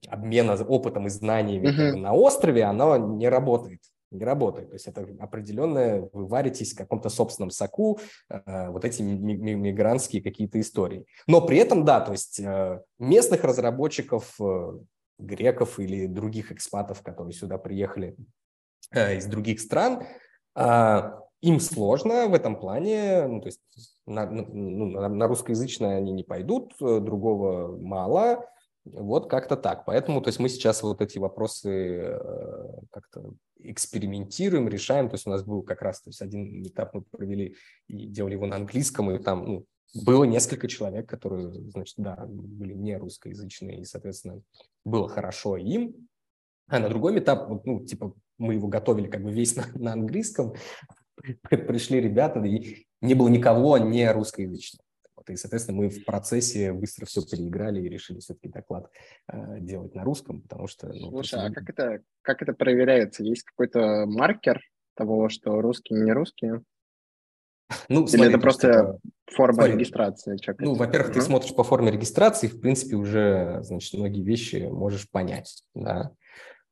обмена опытом и знаниями uh-huh. как бы, на острове, оно не работает. Не работает. То есть это определенное, вы варитесь в каком-то собственном соку, э, вот эти мигрантские какие-то истории. Но при этом, да, то есть э, местных разработчиков э, греков или других экспатов, которые сюда приехали э, из других стран, э, им сложно в этом плане, ну, то есть на, ну, на русскоязычное они не пойдут, э, другого мало, вот как-то так. Поэтому, то есть мы сейчас вот эти вопросы э, как-то экспериментируем, решаем. То есть у нас был как раз, то есть один этап мы провели и делали его на английском, и там ну, было несколько человек, которые, значит, да, были не русскоязычные, и, соответственно, было хорошо им. А на другой этап, ну, типа, мы его готовили как бы весь на, на английском, пришли ребята, и не было никого не русскоязычного. Вот, и, соответственно, мы в процессе быстро все переиграли и решили все-таки доклад э, делать на русском, потому что... Ну, Слушай, а как это, как это проверяется? Есть какой-то маркер того, что русские не русские? Ну, Или смотри, это просто типа, форма смотри, регистрации? Человека? Ну, во-первых, uh-huh. ты смотришь по форме регистрации, в принципе, уже, значит, многие вещи можешь понять, да.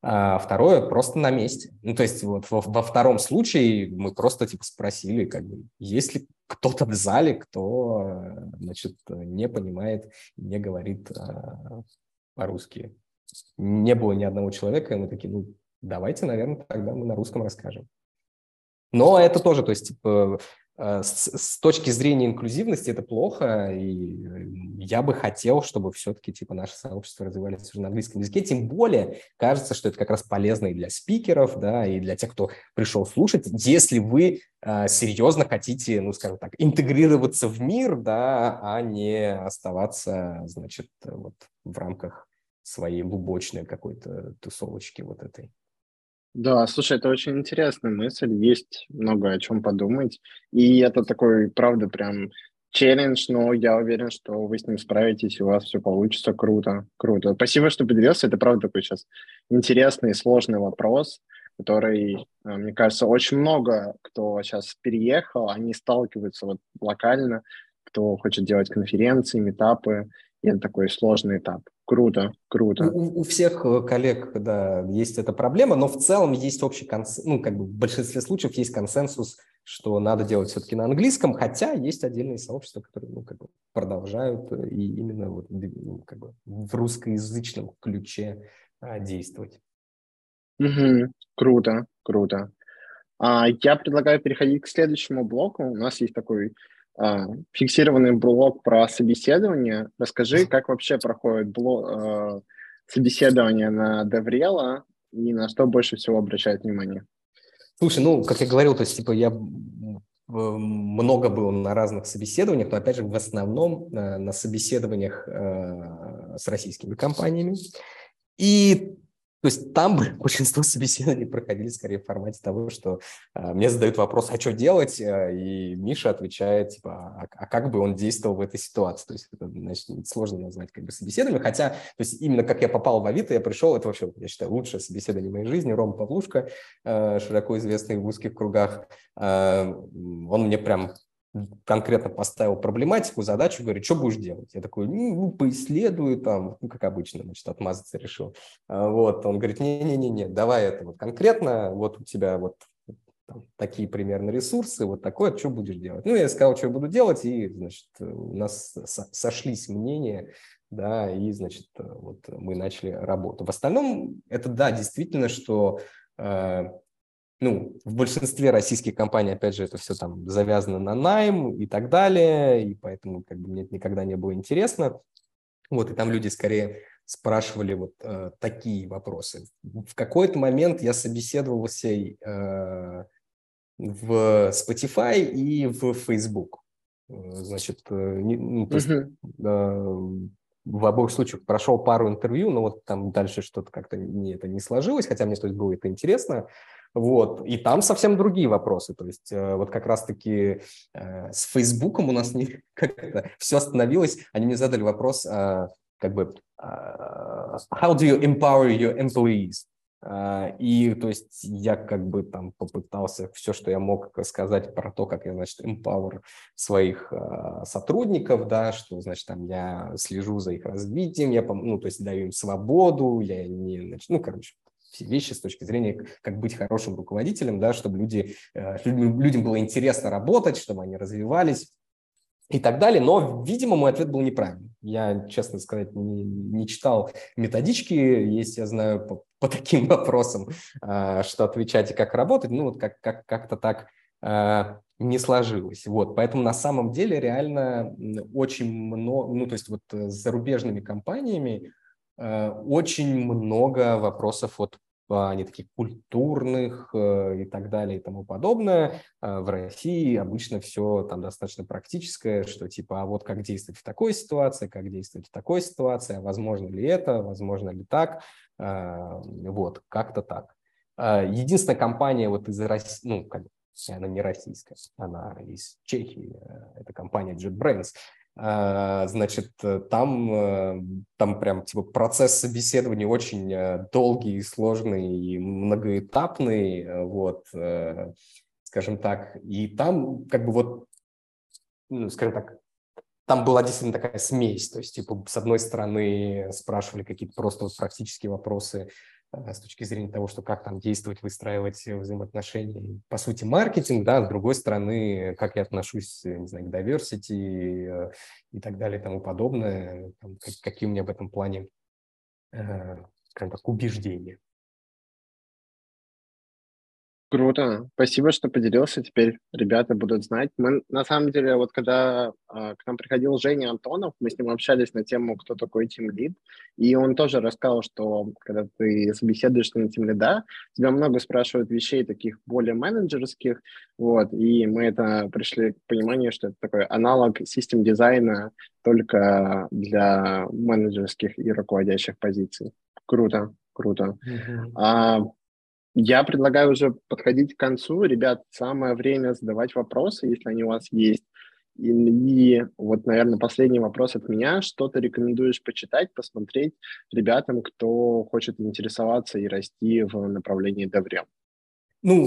А второе просто на месте. Ну, то есть вот во, во втором случае мы просто типа спросили, как бы, есть ли кто-то в зале, кто, значит, не понимает, не говорит а, по-русски. Не было ни одного человека, и мы такие, ну, давайте, наверное, тогда мы на русском расскажем. Но это тоже, то есть, типа, с, с точки зрения инклюзивности это плохо, и э, я бы хотел, чтобы все-таки типа наше сообщество развивались уже на английском языке, тем более кажется, что это как раз полезно и для спикеров, да, и для тех, кто пришел слушать, если вы э, серьезно хотите, ну, скажем так, интегрироваться в мир, да, а не оставаться, значит, вот в рамках своей глубочной какой-то тусовочки вот этой. Да, слушай, это очень интересная мысль, есть много о чем подумать, и это такой, правда, прям челлендж, но я уверен, что вы с ним справитесь, и у вас все получится круто, круто. Спасибо, что поделился, это правда такой сейчас интересный, сложный вопрос, который, э, мне кажется, очень много кто сейчас переехал, они сталкиваются вот локально, кто хочет делать конференции, метапы, и это такой сложный этап. Круто, круто. У, у всех э, коллег, да, есть эта проблема, но в целом есть общий консенсус, ну, как бы в большинстве случаев есть консенсус, что надо делать все-таки на английском, хотя есть отдельные сообщества, которые, ну, как бы продолжают э, и именно вот, ну, как бы в русскоязычном ключе а, действовать. Угу. Круто, круто. А, я предлагаю переходить к следующему блоку. У нас есть такой фиксированный блок про собеседование. Расскажи, как вообще проходит блок, а, собеседование на Деврела и на что больше всего обращает внимание? Слушай, ну, как я говорил, то есть, типа, я много был на разных собеседованиях, но, опять же, в основном э, на собеседованиях э, с российскими компаниями. И то есть там большинство собеседований проходили скорее в формате того, что э, мне задают вопрос, а что делать? Э, и Миша отвечает, типа, а, а как бы он действовал в этой ситуации? То есть это, значит, сложно назвать как бы собеседованием, хотя, то есть именно как я попал в Авито, я пришел, это вообще, я считаю, лучшее собеседование в моей жизни. Рома Павлушка, э, широко известный в узких кругах, э, он мне прям конкретно поставил проблематику, задачу, говорит, что будешь делать? Я такой, ну, ну поисследую там, ну, как обычно, значит, отмазаться решил. А, вот, он говорит, не-не-не, давай это вот конкретно, вот у тебя вот там, такие примерно ресурсы, вот такое, что будешь делать? Ну, я сказал, что я буду делать, и, значит, у нас сошлись мнения, да, и, значит, вот мы начали работу. В остальном, это, да, действительно, что э, ну, в большинстве российских компаний, опять же, это все там завязано на найм и так далее, и поэтому как бы мне это никогда не было интересно. Вот, и там люди скорее спрашивали вот э, такие вопросы. В какой-то момент я собеседовался э, в Spotify и в Facebook. Э, значит, э, не, ну, то есть, э, в обоих случаях прошел пару интервью, но вот там дальше что-то как-то не, это не сложилось, хотя мне то есть, было это интересно. Вот. И там совсем другие вопросы. То есть э, вот как раз-таки э, с Фейсбуком у нас не, как это, все остановилось. Они мне задали вопрос, э, как бы, how do you empower your employees? И то есть я как бы там попытался все, что я мог сказать про то, как я, значит, empower своих сотрудников, да, что, значит, там я слежу за их развитием, я, ну, то есть даю им свободу, я не, значит, ну, короче, все вещи с точки зрения, как быть хорошим руководителем, да, чтобы люди, э, людям было интересно работать, чтобы они развивались и так далее. Но, видимо, мой ответ был неправильный. Я, честно сказать, не, не читал методички, есть, я знаю, по, по таким вопросам, э, что отвечать и как работать. Ну, вот как, как, как-то так э, не сложилось. Вот, поэтому на самом деле реально очень много, ну, то есть вот с зарубежными компаниями очень много вопросов от а, они таких культурных э, и так далее и тому подобное. Э, в России обычно все там достаточно практическое, что типа, а вот как действовать в такой ситуации, как действовать в такой ситуации, а возможно ли это, возможно ли так, вот, как-то так. Единственная компания вот из России, ну, она не российская, она из Чехии, это компания JetBrains, а, значит, э, там, э, там прям типа процесс собеседования очень э, долгий, сложный и многоэтапный, вот, скажем так. И там как бы вот, ну, скажем так, там была действительно такая смесь, то есть, типа, с одной стороны спрашивали какие-то просто практические вопросы, с точки зрения того, что как там действовать, выстраивать взаимоотношения. По сути, маркетинг, да, с другой стороны, как я отношусь, не знаю, к diversity э, и так далее и тому подобное, там, какие у меня в этом плане, э, скажем так, убеждения. Круто. Спасибо, что поделился. Теперь ребята будут знать. Мы, на самом деле, вот когда э, к нам приходил Женя Антонов, мы с ним общались на тему, кто такой Team Lead, и он тоже рассказал, что когда ты собеседуешься на Team Lead, тебя много спрашивают вещей таких более менеджерских, вот, и мы это пришли к пониманию, что это такой аналог систем дизайна только для менеджерских и руководящих позиций. Круто, круто. Mm-hmm. А, я предлагаю уже подходить к концу. Ребят, самое время задавать вопросы, если они у вас есть. И, и вот, наверное, последний вопрос от меня. Что ты рекомендуешь почитать, посмотреть ребятам, кто хочет интересоваться и расти в направлении DevRel? Ну,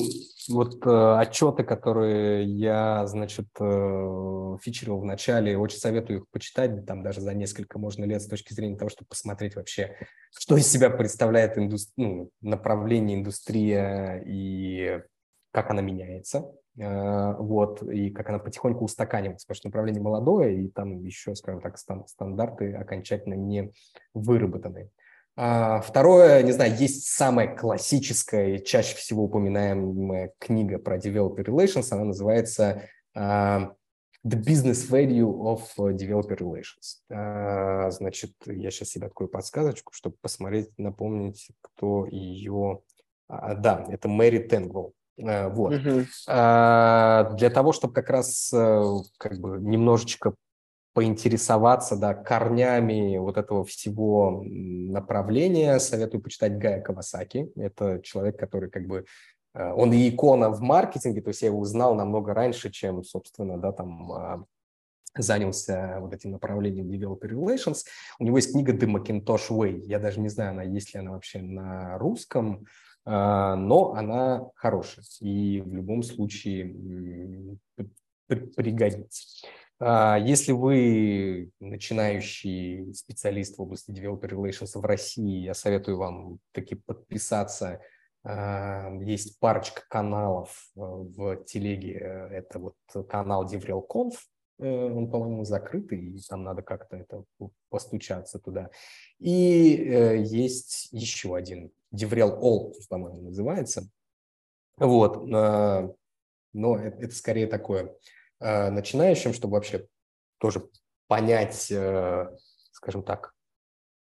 вот э, отчеты, которые я, значит, э, фичерил в начале, очень советую их почитать, там даже за несколько можно лет с точки зрения того, чтобы посмотреть вообще, что из себя представляет инду... ну, направление индустрия и как она меняется, э, вот, и как она потихоньку устаканивается, потому что направление молодое, и там еще, скажем так, стандарты окончательно не выработаны. А, второе, не знаю, есть самая классическая и чаще всего упоминаемая книга про developer relations, она называется uh, The Business Value of Developer Relations. Uh, значит, я сейчас себе открою подсказочку, чтобы посмотреть, напомнить, кто ее... Да, это Мэри Тенгвелл. Вот. Uh-huh. Для того, чтобы как раз э, как бы немножечко поинтересоваться да, корнями вот этого всего направления, советую почитать Гая Кавасаки. Это человек, который как бы э, он и икона в маркетинге, то есть я его узнал намного раньше, чем, собственно, да, там а, занялся вот этим направлением Developer Relations. У него есть книга The Macintosh Way. Я даже не знаю, она есть ли она вообще на русском, а, но она хорошая и в любом случае пригодится. А, если вы начинающий специалист в области Developer Relations в России, я советую вам таки подписаться. А, есть парочка каналов э, в телеге. Это вот канал DevRelConf, э, он, по-моему, закрытый, и там надо как-то это постучаться туда. И э, есть еще один, DevRel All, по-моему, называется. Вот, но это скорее такое начинающим, чтобы вообще тоже понять, э, скажем так,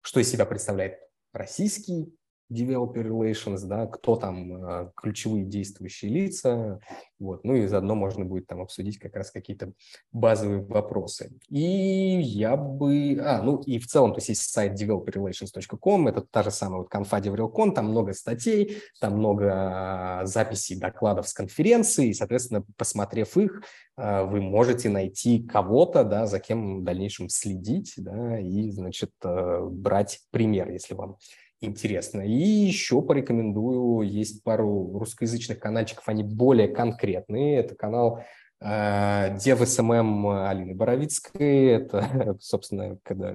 что из себя представляет российский developer relations, да, кто там э, ключевые действующие лица, вот, ну и заодно можно будет там обсудить как раз какие-то базовые вопросы. И я бы, а, ну и в целом, то есть есть сайт developerrelations.com, это та же самая вот конфа DevRelCon, там много статей, там много записей докладов с конференции, и, соответственно, посмотрев их, э, вы можете найти кого-то, да, за кем в дальнейшем следить, да, и, значит, э, брать пример, если вам интересно. И еще порекомендую, есть пару русскоязычных каналчиков, они более конкретные. Это канал э, SMM Алины Боровицкой, это, собственно, когда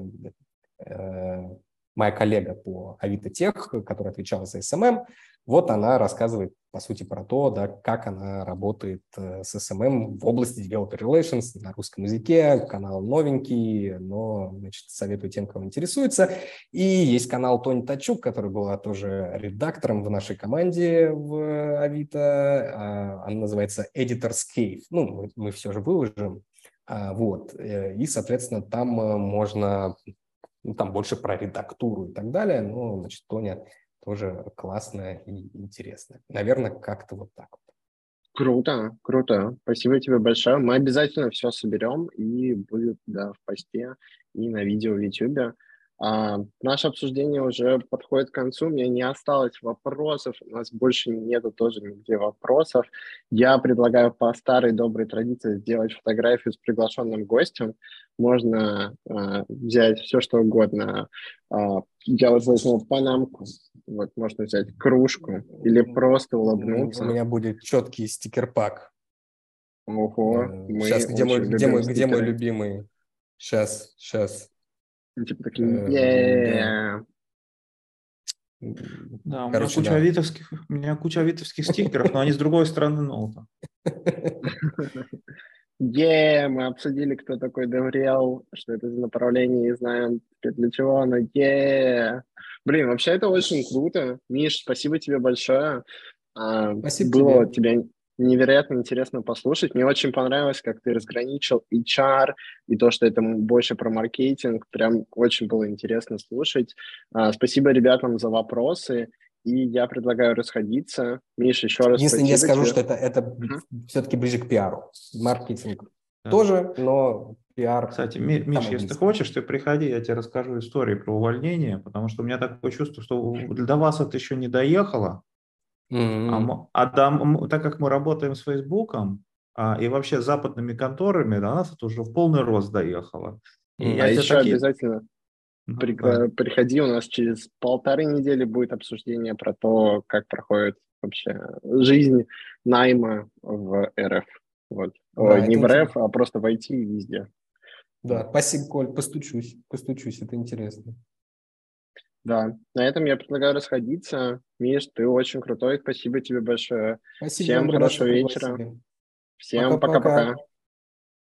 э, моя коллега по Avito Tech, которая отвечала за SMM, вот она рассказывает, по сути, про то, да, как она работает э, с SMM в области Developer Relations на русском языке. Канал новенький, но значит, советую тем, кого интересуется. И есть канал Тони Тачук, который была тоже редактором в нашей команде в Авито. А, она называется Editor's Cave. Ну, мы, мы все же выложим. А, вот. Э, и, соответственно, там э, можно ну, там больше про редактуру и так далее. Но, значит, Тоня тоже классная и интересная. Наверное, как-то вот так вот. Круто, круто. Спасибо тебе большое. Мы обязательно все соберем и будет да, в посте и на видео в YouTube. А, наше обсуждение уже подходит к концу. У меня не осталось вопросов. У нас больше нету тоже нигде вопросов. Я предлагаю по старой доброй традиции сделать фотографию с приглашенным гостем. Можно а, взять все, что угодно. А, я вот возьму панамку. Вот можно взять кружку или просто улыбнуться. У меня будет четкий стикер-пак. Ого. Сейчас, где мой, где, мой, где мой любимый? Сейчас, сейчас. Ну, типа такие, yeah. Да, у меня, куча да. авитовских, у меня куча авитовских стикеров, но они с другой стороны ноута. Е, мы обсудили, кто такой Девриэл, что это за направление, и знаем для чего оно. Е. Блин, вообще это очень круто. Миш, спасибо тебе большое. А, спасибо Было тебе. тебя невероятно интересно послушать. Мне очень понравилось, как ты разграничил HR и то, что это больше про маркетинг. Прям очень было интересно слушать. А, спасибо ребятам за вопросы. И я предлагаю расходиться. Миша, еще раз Если я скажу, тебе. что это, это uh-huh. все-таки ближе к пиару. Маркетинг да. тоже, но пиар... Кстати, Миш, если ты хочешь, ты приходи, я тебе расскажу историю про увольнение, потому что у меня такое чувство, что до вас это еще не доехало, Mm-hmm. А, а там, так как мы работаем с Фейсбуком а, и вообще западными конторами, до нас это уже в полный рост доехало. И а еще такие... обязательно при, да. приходи, у нас через полторы недели будет обсуждение про то, как проходит вообще жизнь найма в РФ. Вот. Да, Ой, не в РФ, а просто войти везде. Да, спасибо, Коль, постучусь, постучусь, это интересно. Да, на этом я предлагаю расходиться. Миш, ты очень крутой, спасибо тебе большое. Спасибо. Всем хорошего вечера. Всем пока-пока.